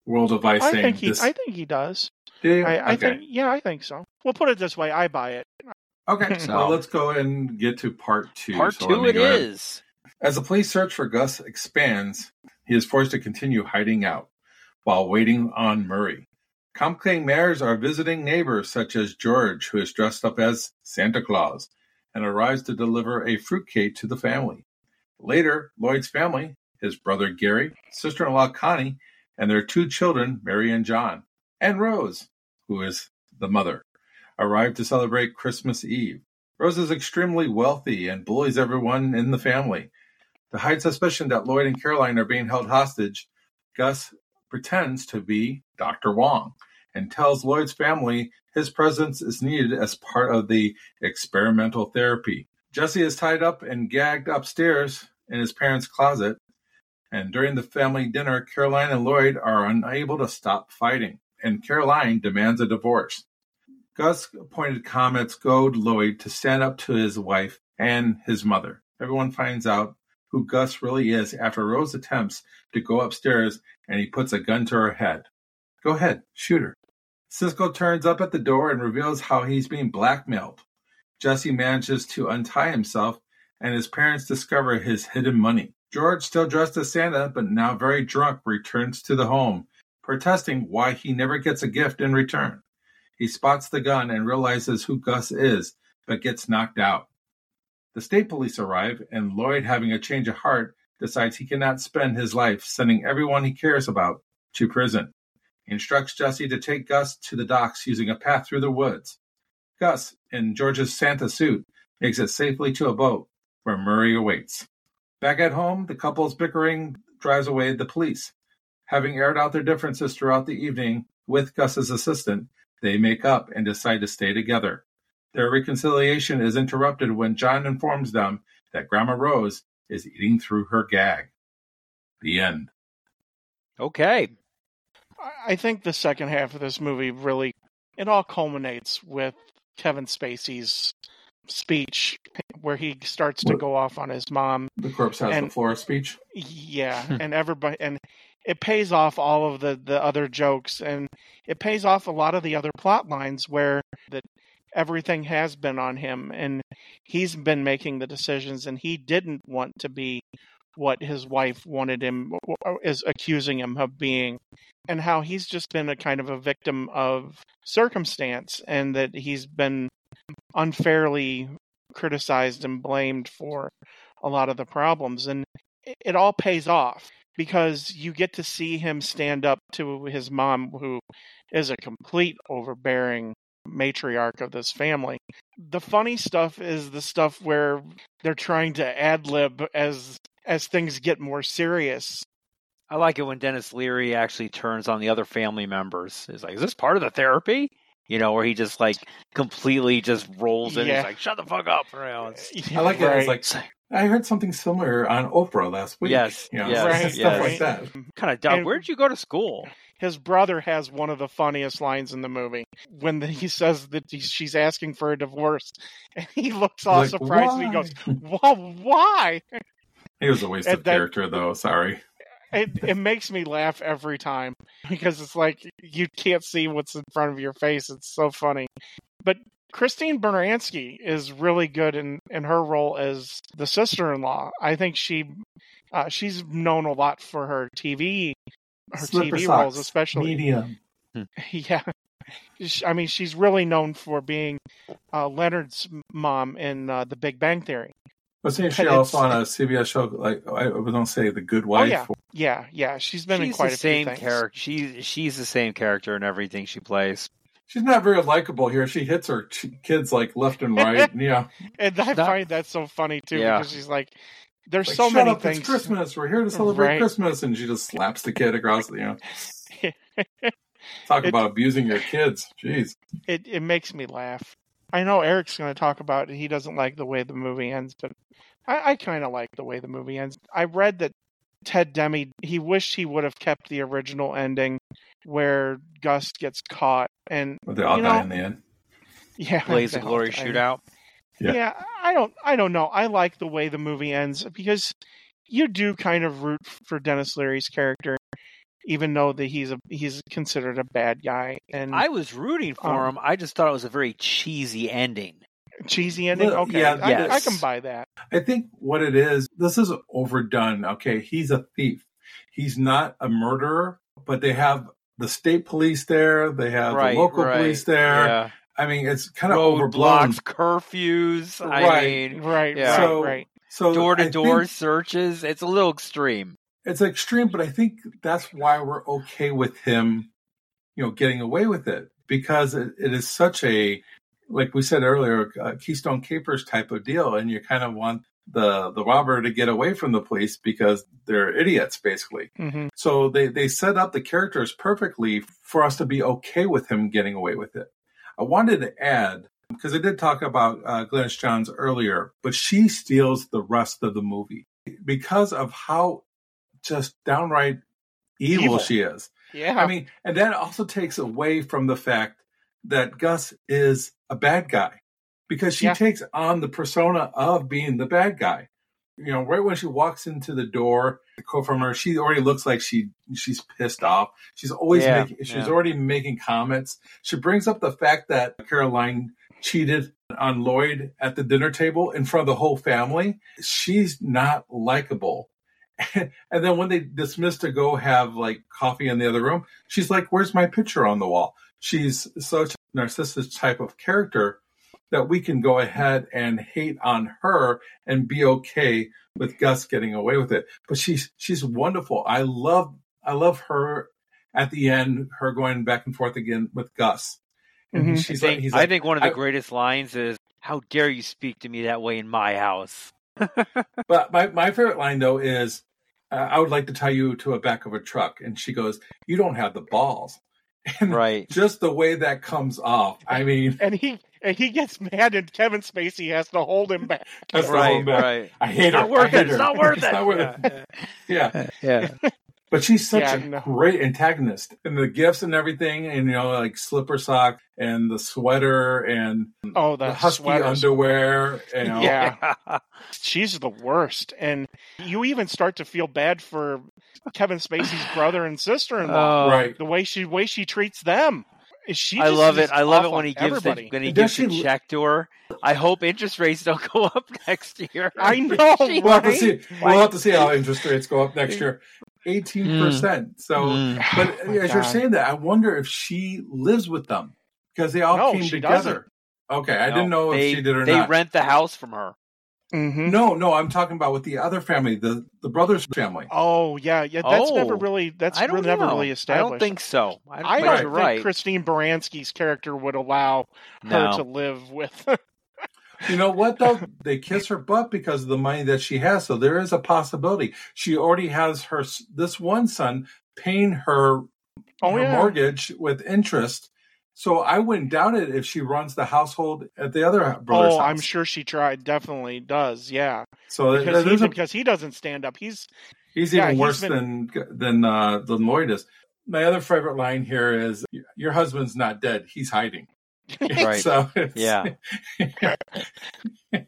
world advice i saying think he this. i think he does Do you? I, I okay. think yeah i think so we'll put it this way i buy it okay. So- Well, let's go and get to part two. Part So two me it go ahead. is. As the police search for Gus expands, he is forced to continue hiding out while waiting on Murray. Complicating matters are visiting neighbors such as George, who is dressed up as Santa Claus and arrives to deliver a fruitcake to the family. Later, Lloyd's family, his brother Gary, sister in law Connie, and their two children, Mary and John, and Rose, who is the mother, arrive to celebrate Christmas Eve. Rose is extremely wealthy and bullies everyone in the family. To hide suspicion that Lloyd and Caroline are being held hostage, Gus pretends to be Dr. Wong and tells Lloyd's family his presence is needed as part of the experimental therapy. Jesse is tied up and gagged upstairs in his parents' closet, and during the family dinner, Caroline and Lloyd are unable to stop fighting, and Caroline demands a divorce. Gus appointed comments goad Lloyd to stand up to his wife and his mother. Everyone finds out who Gus really is after Rose attempts to go upstairs and he puts a gun to her head. Go ahead, shoot her. Siskel turns up at the door and reveals how he's being blackmailed. Jesse manages to untie himself and his parents discover his hidden money. George, still dressed as Santa but now very drunk, returns to the home, protesting why he never gets a gift in return. He spots the gun and realizes who Gus is, but gets knocked out. The state police arrive, and Lloyd, having a change of heart, decides he cannot spend his life sending everyone he cares about to prison. Instructs Jesse to take Gus to the docks using a path through the woods. Gus, in George's Santa suit, makes it safely to a boat where Murray awaits. Back at home, the couple's bickering drives away the police. Having aired out their differences throughout the evening with Gus's assistant, they make up and decide to stay together. Their reconciliation is interrupted when John informs them that Grandma Rose is eating through her gag. The end. Okay. I- I think the second half of this movie really it all culminates with Kevin Spacey's speech where he starts to What- go off on his mom. The corpse has And- the floor speech. Yeah, hmm. and everybody and it pays off all of the the other jokes and it pays off a lot of the other plot lines where that everything has been on him and he's been making the decisions and he didn't want to be what his wife wanted him uh, is accusing him of being and how he's just been a kind of a victim of circumstance and that he's been unfairly criticized and blamed for a lot of the problems. And it- it all pays off because you get to see him stand up to his mom who is a complete overbearing matriarch of this family. The funny stuff is the stuff where they're trying to ad lib as as things get more serious I like it when Denis Leary actually turns on the other family members. He's like, "Is this part of the therapy?" You know, where he just like completely just rolls in. Yeah. He's like, "Shut the fuck up!" You know, it's- I like it. It's Right. like I heard something similar on Oprah last week. Yes, you know, yes, Right, stuff yes. like that. Mm-hmm. kind of dumb. And- Where'd you go to school? his brother has one of the funniest lines in the movie when the, he says that he, she's asking for a divorce and he looks all Like, surprised and he goes well, why He was a waste And of that- character, though. Sorry. it, it makes me laugh every time because it's like you can't see what's in front of your face it's so funny but christine Baranski is really good in, in her role as the sister-in-law i think she uh, she's known a lot for her tv her Slipper tv socks, roles especially medium. Yeah. I mean, she's really known for being uh, Leonard's mom in uh, The Big Bang Theory. Wasn't she also on a CBS show? Like I would don't say The Good Wife. Oh, yeah. Yeah, yeah. She's been in quite the a same few things. character. She's she's the same character in everything she plays. she's not very likable here. She hits her ch- kids like left and right. yeah, And I Not- find that so funny too Yeah. because she's like, there's like, so Shut many up, things. It's Christmas. We're here to celebrate Right. Christmas, and she just slaps the kid across. the You know, talk It- about abusing your kids. Jeez. It it makes me laugh. I know Eric's going to talk about it. he doesn't like the way the movie ends, but I, I kind of like the way the movie ends. I read that Ted Demme he wished he would have kept the original ending where Gus gets caught and But they all You die know- in the end. yeah, Blaze of Glory die. shootout. Yeah. Yeah. I don't I don't know. I like the way the movie ends because you do kind of root for Denis Leary's character even though that he's a he's considered a bad guy and I was rooting for Um, him. I just thought it was a very cheesy ending. cheesy ending. Well, Okay, yeah, I, I yes. can buy that. I think what it is, this is overdone. Okay, he's a thief. He's not a murderer, but they have the state police there. They have right, the local right. police there. Yeah. I mean, it's kind of overblown. Roadblocks, curfews. I Right. mean, Right, Yeah. So- right. So door to door searches. It's a little extreme. It's extreme, but I think that's why we're okay with him, you know, getting away with it because it, it is such a, like we said earlier, a Keystone Capers type of deal, and you kind of want the the robber to get away from the police because they're idiots, basically. hmm So they they set up the characters perfectly for us to be okay with him getting away with it. I wanted to add because I did talk about uh, Glynis Johns earlier, but she steals the rest of the movie because of how just downright evil, Evil. she is. Yeah, I mean, and that also takes away from the fact that Gus is a bad guy because she Yeah. takes on the persona of being the bad guy. You know, right when she walks into the door, the quote from her, she already looks like she she's pissed off. She's always Yeah, making she's yeah. already making comments. She brings up the fact that Caroline cheated on Lloyd at the dinner table in front of the whole family. She's not likable. and then when they dismiss to go have like coffee in the other room, she's like, "Where's my picture on the wall?" She's such a narcissistic type of character that we can go ahead and hate on her and be okay with Gus getting away with it. But she's she's wonderful. I love I love her at the end, her going back and forth again with Gus. And Mhm. I she's like, think, he's I think one of the I- greatest lines is, "How dare you speak to me that way in my house?" But my, my favorite line though is, Uh, I would like to tie you to a back of a truck, and she goes, "You don't have the balls." And Right. just the way that comes off, I mean, and he and he gets mad, and Kevin Spacey has to hold him back. that's right, whole back. right. I hate It's her. not worth I hate it. It's her. not worth It's it. not worth it. Yeah, Yeah, yeah. But she's such Yeah, a no. great antagonist, and the gifts and everything, and you know, like slipper sock and the sweater and Oh, the, the husky sweaters. underwear. You know, Yeah. She's the worst, and you even start to feel bad for Kevin Spacey's brother and sister-in-law. Oh, right. the way she way she treats them. She I love it. I love it when he gives the, everybody. when he Does gives the check to her. I hope interest rates don't go up next year. I know, She- We'll have to see. We'll have to see how interest rates go up next year. Eighteen percent. So, Mm. but Oh my as you're saying that, I wonder if she lives with them because they all No, came she together. doesn't. Okay, I No, didn't know they, if she did or they not. They rent the house from her. Mhm. no, no, I'm talking about with the other family, the the brothers' family. Oh yeah, yeah. That's Oh, never really. That's I don't really never know. really I established. don't think so. I, I don't you're think right. Christine Baranski's character would allow no. her to live with. You know what though? they kiss her butt because of the money that she has. So there is a possibility she already has her this one son paying her, Oh, her yeah. mortgage with interest. So I wouldn't doubt it if she runs the household at the other brother's oh, house. I'm sure she tried. Definitely does. Yeah, So because, he, a- because he doesn't stand up. He's he's yeah, even he's worse been- than than uh, than Lloyd is. My other favorite line here is, "Your husband's not dead; he's hiding." Right. so it's- Yeah.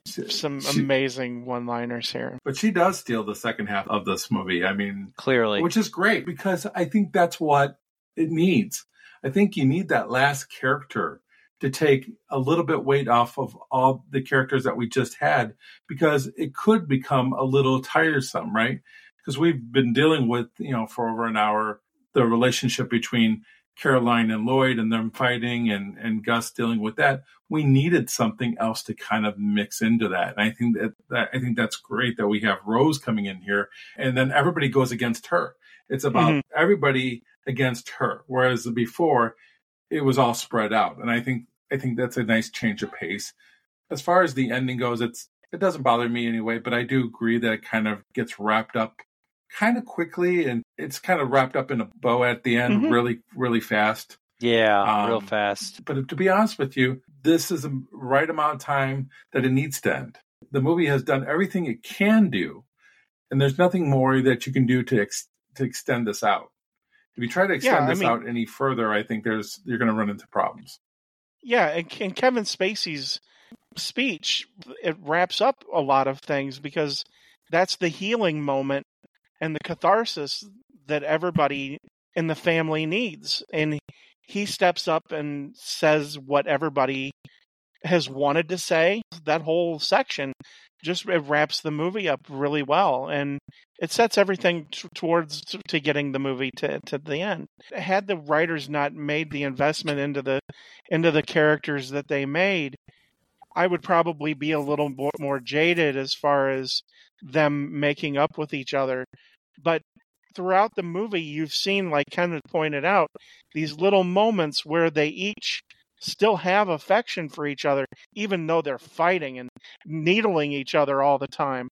some She- amazing one-liners here. but she does steal the second half of this movie. I mean, Clearly. which is great because I think that's what it needs. I think you need that last character to take a little bit weight off of all the characters that we just had because it could become a little tiresome, right? Because we've been dealing with, you know, for over an hour the relationship between Caroline and Lloyd and them fighting and, and Gus dealing with that. We needed something else to kind of mix into that. And I think that, that I think that's great that we have Rose coming in here and then everybody goes against her. It's about Mhm. everybody against her. Whereas before it was all spread out, and I think I think that's a nice change of pace. As far as the ending goes, it's it doesn't bother me anyway, but I do agree that it kind of gets wrapped up kind of quickly, and it's kind of wrapped up in a bow at the end, Mhm. really really fast. Yeah, real Um, fast. But to be honest with you, this is the right amount of time that it needs to end. The movie has done everything it can do, and there's nothing more that you can do to ex- to extend this out. If you try to extend Yeah, this mean- out any further, I think there's you're going to run into problems. Yeah, and, and Kevin Spacey's speech it wraps up a lot of things because that's the healing moment and the catharsis that everybody in the family needs. And he steps up and says what everybody has wanted to say. That whole section just wraps the movie up really well and it sets everything t- towards to getting the movie to, to the end. Had the writers not made the investment into the into the characters that they made, I would probably be a little bo- more jaded as far as them making up with each other. But throughout the movie, you've seen, like Kenneth pointed out, these little moments where they each still have affection for each other, even though they're fighting and needling each other all the time.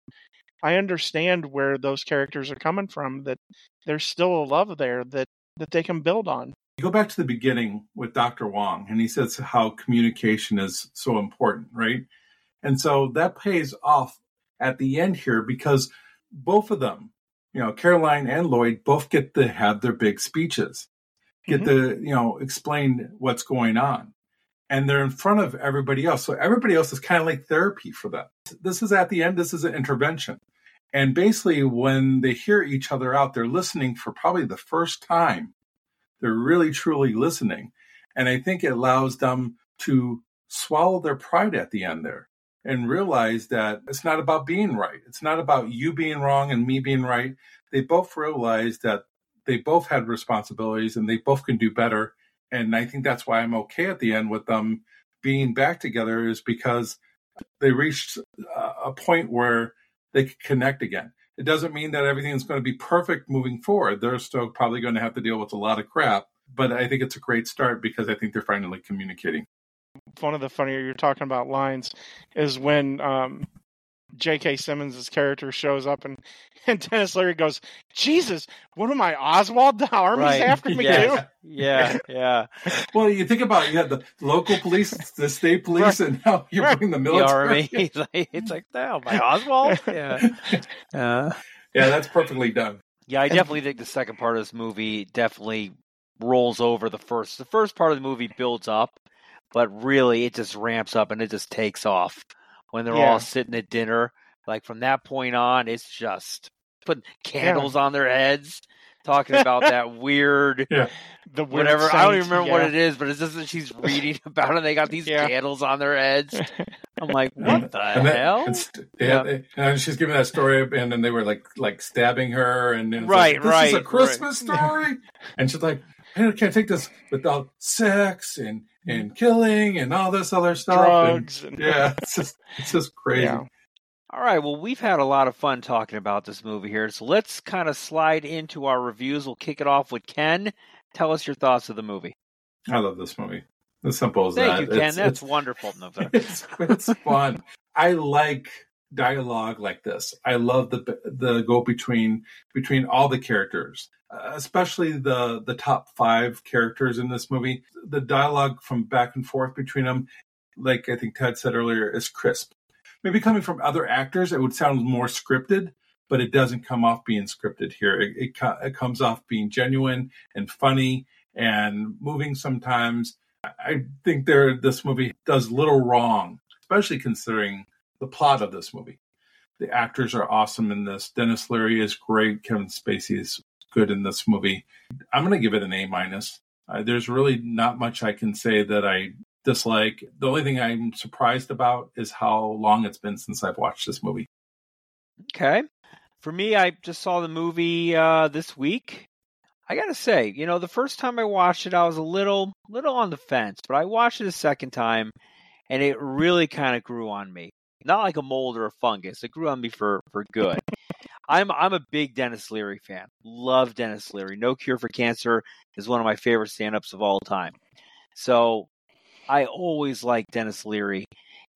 I understand where those characters are coming from, that there's still a love there that, that they can build on. You go back to the beginning with Dr. Wong, and he says how communication is so important, right? And so that pays off at the end here because both of them, you know, Caroline and Lloyd, both get to have their big speeches, get Mhm. to, you know, explain what's going on. And they're in front of everybody else. So everybody else is kind of like therapy for them. This is at the end, this is an intervention. And basically, when they hear each other out, they're listening for probably the first time they're really truly listening. And I think it allows them to swallow their pride at the end there and realize that it's not about being right. It's not about you being wrong and me being right. They both realize that they both had responsibilities and they both can do better. And I think that's why I'm okay at the end with them being back together is because they reached a a point where they could connect again. It doesn't mean that everything's going to be perfect moving forward. They're still probably going to have to deal with a lot of crap, but I think it's a great start because I think they're finally communicating. One of the funnier you're talking about lines is when um, J.K. Simmons' character shows up and, and Denis Leary goes, Jesus, what am I, Oswald? The army's Right. after me Yeah. too? Yeah, yeah. Well, you think about it, you had the local police, the state police, and now you're Right. bringing the The military. army. It's like, it's like no, my Oswald. Yeah. Uh, Yeah, that's perfectly done. yeah, I definitely think the second part of this movie definitely rolls over the first. The first part of the movie builds up, but really it just ramps up and it just takes off when they're Yeah. all sitting at dinner. Like from that point on, it's just putting candles on their heads, talking about that weird The weird whatever. I don't even remember what it is, but it's just that she's reading about it. and They got these Yeah. candles on their heads. I'm like, what the And, that- hell? and, yeah, and she's giving that story, and then they were like like stabbing her, and Right, like, this is a right, Christmas story, and she's like, I can't take this without sex and Mm-hmm. and killing and all this other stuff. Drugs. And, yeah, it's just it's just crazy. Yeah. All right, well, we've had a lot of fun talking about this movie here, so let's kind of slide into our reviews. We'll kick it off with Ken. Tell us your thoughts of the movie. I love this movie. As simple as Thank that. Thank you, Ken. It's- That's it's- wonderful. No, it's it's fun. I like dialogue like this. I love the the go between between all the characters, uh, especially the the top five characters in this movie. The dialogue from back and forth between them, like I think Ted said earlier, is crisp. Maybe coming from other actors, it would sound more scripted, but it doesn't come off being scripted here. It, it, it comes off being genuine and funny and moving sometimes. I think there this movie does little wrong, especially considering the plot of this movie. The actors are awesome in this. Denis Leary is great. Kevin Spacey is good in this movie. I'm going to give it an A minus. Uh, there's really not much I can say that I dislike. The only thing I'm surprised about is how long it's been since I've watched this movie. Okay. For me, I just saw the movie uh, this week. I gotta say, you know, the first time I watched it, I was a little, little on the fence, but I watched it a second time, and it really kind of grew on me. Not like a mold or a fungus. It grew on me for for good. I'm I'm a big Denis Leary fan. Love Denis Leary. No Cure for Cancer is one of my favorite stand-ups of all time. So I always like Denis Leary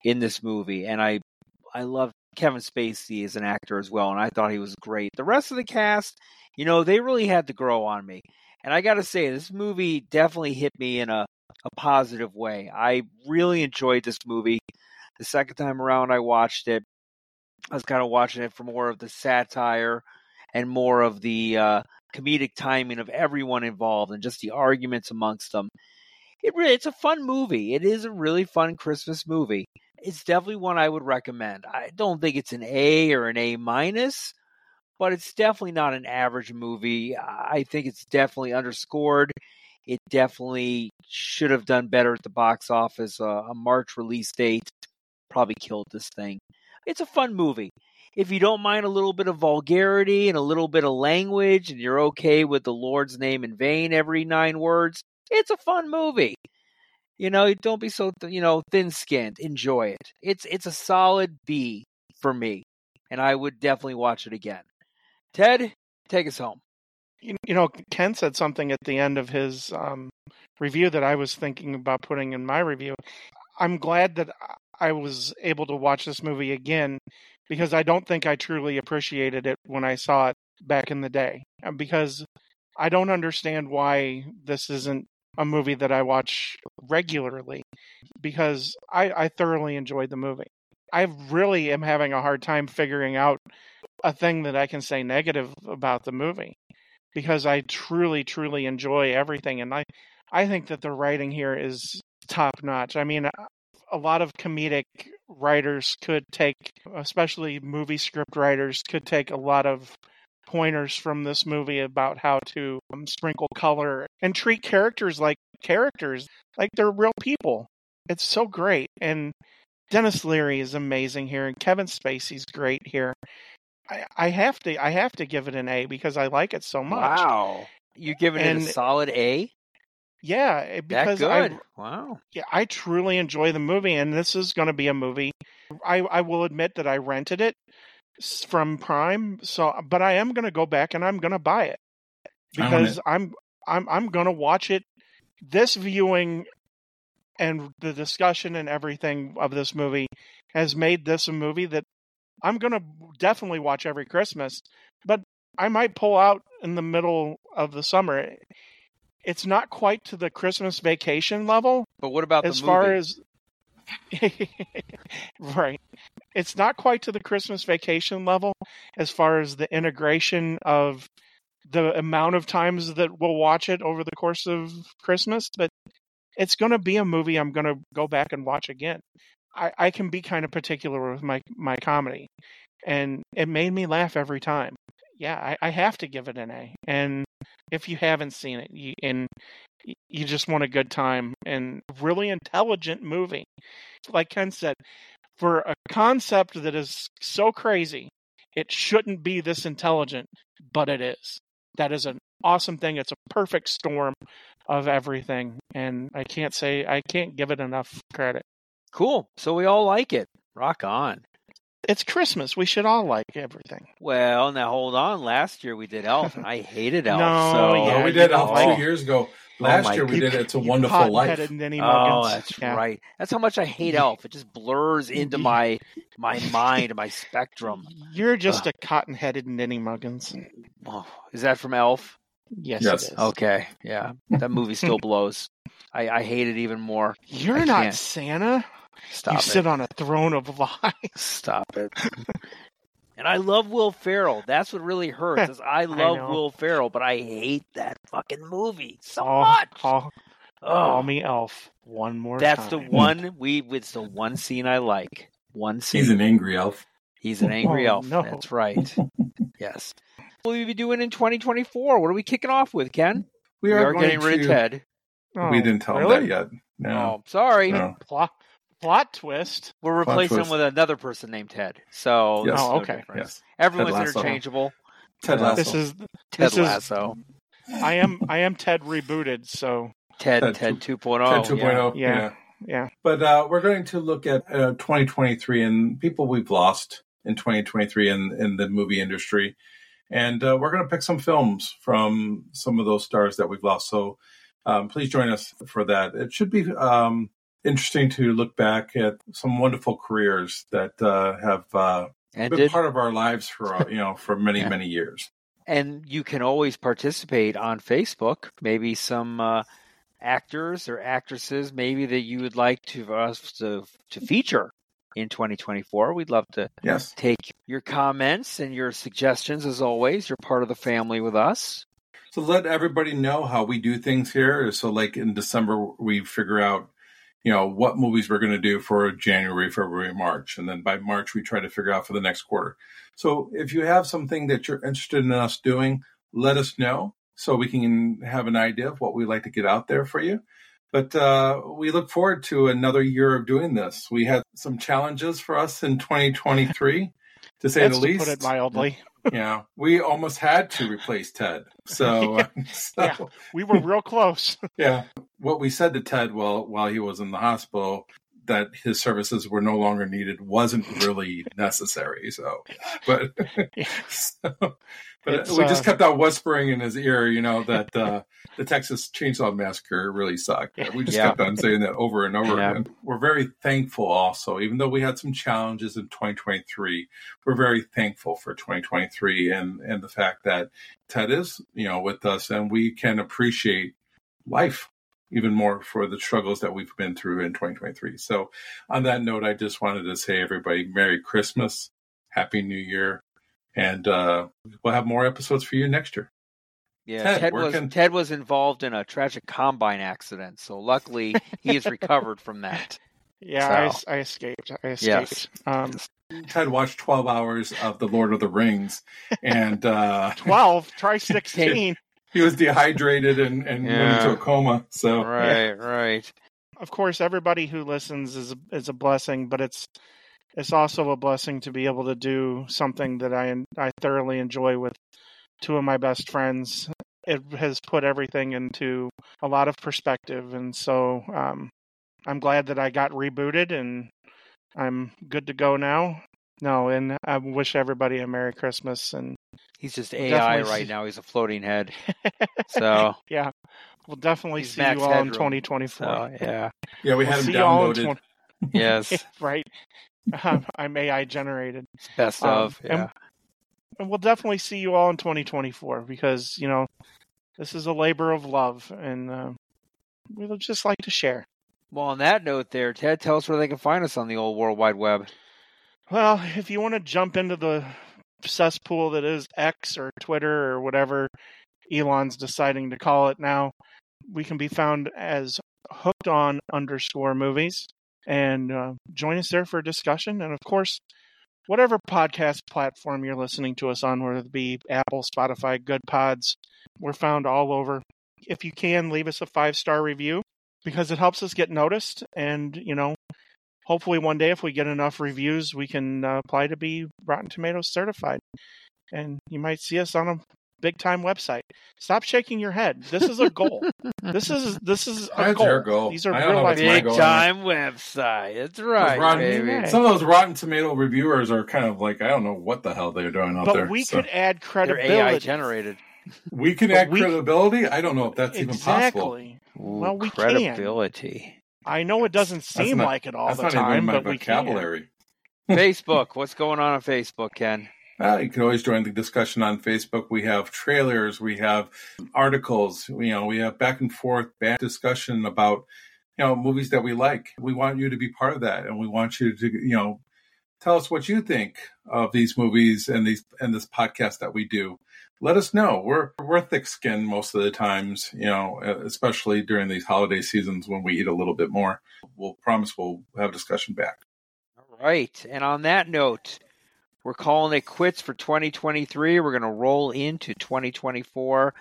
in this movie, and I I love Kevin Spacey as an actor as well, and I thought he was great. The rest of the cast, you know, they really had to grow on me. And I got to say, this movie definitely hit me in a, a positive way. I really enjoyed this movie. The second time around I watched it, I was kind of watching it for more of the satire and more of the uh, comedic timing of everyone involved and just the arguments amongst them. It really, it's a fun movie. It is a really fun Christmas movie. It's definitely one I would recommend. I don't think it's an A or an A minus, but it's definitely not an average movie. I think it's definitely underscored. It definitely should have done better at the box office. Uh, a March release date probably killed this thing. It's a fun movie. If you don't mind a little bit of vulgarity and a little bit of language, and you're okay with the Lord's name in vain every nine words, it's a fun movie. You know, don't be so you know thin-skinned. Enjoy it. It's it's a solid B for me, and I would definitely watch it again. Ted, take us home. You, you know, Ken said something at the end of his um, review that I was thinking about putting in my review. I'm glad that I was able to watch this movie again because I don't think I truly appreciated it when I saw it back in the day. uh, Because I don't understand why this isn't a movie that I watch regularly because I, I thoroughly enjoyed the movie. I really am having a hard time figuring out a thing that I can say negative about the movie because I truly, truly enjoy everything. And I, I think that the writing here is top notch. I mean, a lot of comedic writers could take, especially movie script writers, could take a lot of pointers from this movie about how to um, sprinkle color and treat characters like characters, like they're real people. It's so great. And Denis Leary is amazing here, and Kevin Spacey's great here. I, I have to, I have to give it an A because I like it so much. Wow, you giving it And- a solid A? Yeah, it- That because good? I, wow. yeah, I truly enjoy the movie, and this is going to be a movie. I, I will admit that I rented it from Prime, so uh, but I am going to go back and I'm going to buy it because I'm I'm I'm going to watch it. This viewing and the discussion and everything of this movie has made this a movie that I'm going to definitely watch every Christmas, but I might pull out in the middle of the summer. Eh, It's not quite to the Christmas vacation level, But what about as far as right. It's not quite to the christmas vacation level as far as the integration of the amount of times that we'll watch it over the course of christmas but it's going to be a movie i'm going to go back and watch again. I, I can be kind of particular with my my comedy and it made me laugh every time. Yeah i, I have to give it an a and if you haven't seen it you, and you just want a good time and really intelligent movie like ken said for a concept that is so crazy it shouldn't be this intelligent but it is that is an awesome thing it's a perfect storm of everything and i can't say i can't give it enough credit Cool. So we all like it. Rock on. It's christmas we should all like everything Well, now hold on. Last year we did Elf, and I hated Elf. No, so yeah, oh, we did Elf like two it. years ago. Oh Last my year we You- did It's a Wonderful Life. Oh, Muggins. that's Yeah. right. That's how much I hate Elf. It just blurs into my my mind, my spectrum. You're just a cotton-headed Ninny Muggins. Oh, is that from Elf? Yes, Yes. it is. Okay, yeah. That movie still blows. I, I hate it even more. You're I not can't. Santa. Stop you it. sit on a throne of lies. Stop it. and I love Will Ferrell. That's what really hurts. Is I love know. Will Ferrell, but I hate that fucking movie so Call- much. Call, Oh, call me Elf one more that's the one we. It's the one scene I like. One scene. He's an angry elf. He's an angry Oh, elf. no. That's right. yes. What will we be doing in 2024? What are we kicking off with, Ken? We We are, are going getting rid to- of Ted. Oh, We didn't tell really? him that yet. No. Oh, sorry. No. Plot, plot twist. We're replacing him with another person named Ted. So Yes. Oh, okay. difference. Yes. Everyone's Ted interchangeable. Ted Lasso. This is Ted This is- Lasso. I am I am Ted rebooted. So Ted Ted Ted, two- 2.0. Ted 2.0. yeah. yeah. yeah. But uh, we're going to look at uh, 2023 and people we've lost in 2023 in, in the movie industry. And uh, we're going to pick some films from some of those stars that we've lost. So um, please join us for that. It should be um, interesting to look back at some wonderful careers that uh, have uh, been part of our lives for uh, you know for many Yeah. many years. And you can always participate on Facebook. Maybe some uh, actors or actresses, maybe that you would like to us to to feature in 2024. We'd love to Yes. take your comments and your suggestions. As always, you're part of the family with us. So let everybody know how we do things here. So like in December, we figure out, you know, what movies we're going to do for January, February, March. And then by March, we try to figure out for the next quarter. So if you have something that you're interested in us doing, let us know so we can have an idea of what we'd like to get out there for you. But uh, we look forward to another year of doing this. We had some challenges for us in 2023, to say That's the to least put it mildly. Yeah, we almost had to replace Ted. So, so Yeah. We were real close. yeah. What we said to Ted while while he was in the hospital that his services were no longer needed wasn't really necessary. So, but so, but we just uh, kept on whispering in his ear, you know, that uh, the Texas Chainsaw Massacre really sucked. We just Yeah. kept on saying that over and over Yeah. again. We're very thankful also, even though we had some challenges in 2023, we're very thankful for 2023 and, and the fact that Ted is, you know, with us and we can appreciate life even more for the struggles that we've been through in 2023. So on that note, I just wanted to say everybody Merry Christmas, Happy New Year, and uh, we'll have more episodes for you next year. Yeah, Ted, Ted, was can- Ted was involved in a tragic combine accident, so luckily he has recovered from that. Yeah, I, So. I escaped. I escaped. Yes. Um, Ted watched 12 hours of The Lord of the Rings, and uh, 12, try 16. he was dehydrated and, and went into a coma. So Right, right. of course, everybody who listens is is a blessing, but it's it's also a blessing to be able to do something that I I thoroughly enjoy with two of my best friends. It has put everything into a lot of perspective, and so um, I'm glad that I got rebooted and I'm good to go now. No, and I wish everybody a Merry Christmas and He's just We'll AI definitely right see- now. He's a floating head. So, yeah, we'll definitely He's see Max you all in 2024. so yeah. yeah, we We'll had him see you all in downloaded. 20 Yes. right. Um, I'm AI generated. Best Um, of. and- Yeah. And we'll definitely see you all in 2024 because, you know, this is a labor of love and uh, we would just like to share. Well, on that note, there, Ted, tell us where they can find us on the old World Wide Web. Well, if you want to jump into the cesspool that is X or Twitter or whatever Elon's deciding to call it now, we can be found as hooked on underscore movies and uh, join us there for a discussion. And of course, whatever podcast platform you're listening to us on, whether it be Apple, Spotify, Goodpods, we're found all over. If you can, leave us a five star review because it helps us get noticed. And, you know, hopefully one day if we get enough reviews, we can uh, apply to be Rotten Tomatoes certified. And you might see us on a big time website. Stop shaking your head. This is a goal. this is this is a That's goal. our goal. These are real life Big time website. That's right, Rotten- baby. Some of those Rotten Tomato reviewers are kind of like I don't know what the hell they're doing out But there. we So, could add They're credibility. AI generated. we can but add we- credibility. I don't know if that's even possible. Ooh, Well, we can. credibility. I know it doesn't seem not- like it all the not even time, my but we can. vocabulary. Facebook. What's going on on Facebook, Ken? Uh, you can always join the discussion on Facebook. We have trailers, we have articles, you know, we have back and forth back discussion about, you know, movies that we like. We want you to be part of that, and we want you to, you know, tell us what you think of these movies and these and this podcast that we do. Let us know. We're we're thick skinned most of the times, you know, especially during these holiday seasons when we eat a little bit more. We'll promise we'll have discussion back. All right. And on that note, we're calling it quits for 2023. We're going to roll into 2024.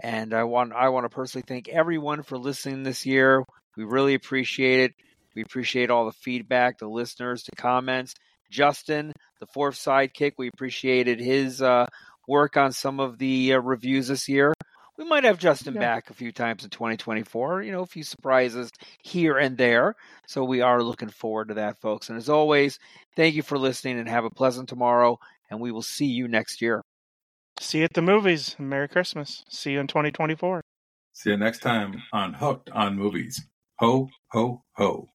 And I want I want to personally thank everyone for listening this year. We really appreciate it. We appreciate all the feedback, the listeners, the comments. Justin, the fourth sidekick, we appreciated his uh, work on some of the uh, reviews this year. We might have Justin Yeah. back a few times in 2024. You know, a few surprises here and there. So we are looking forward to that, folks. And as always, thank you for listening and have a pleasant tomorrow. And we will see you next year. See you at the movies. Merry Christmas. See you in 2024. See you next time on Hooked on Movies. Ho, ho, ho.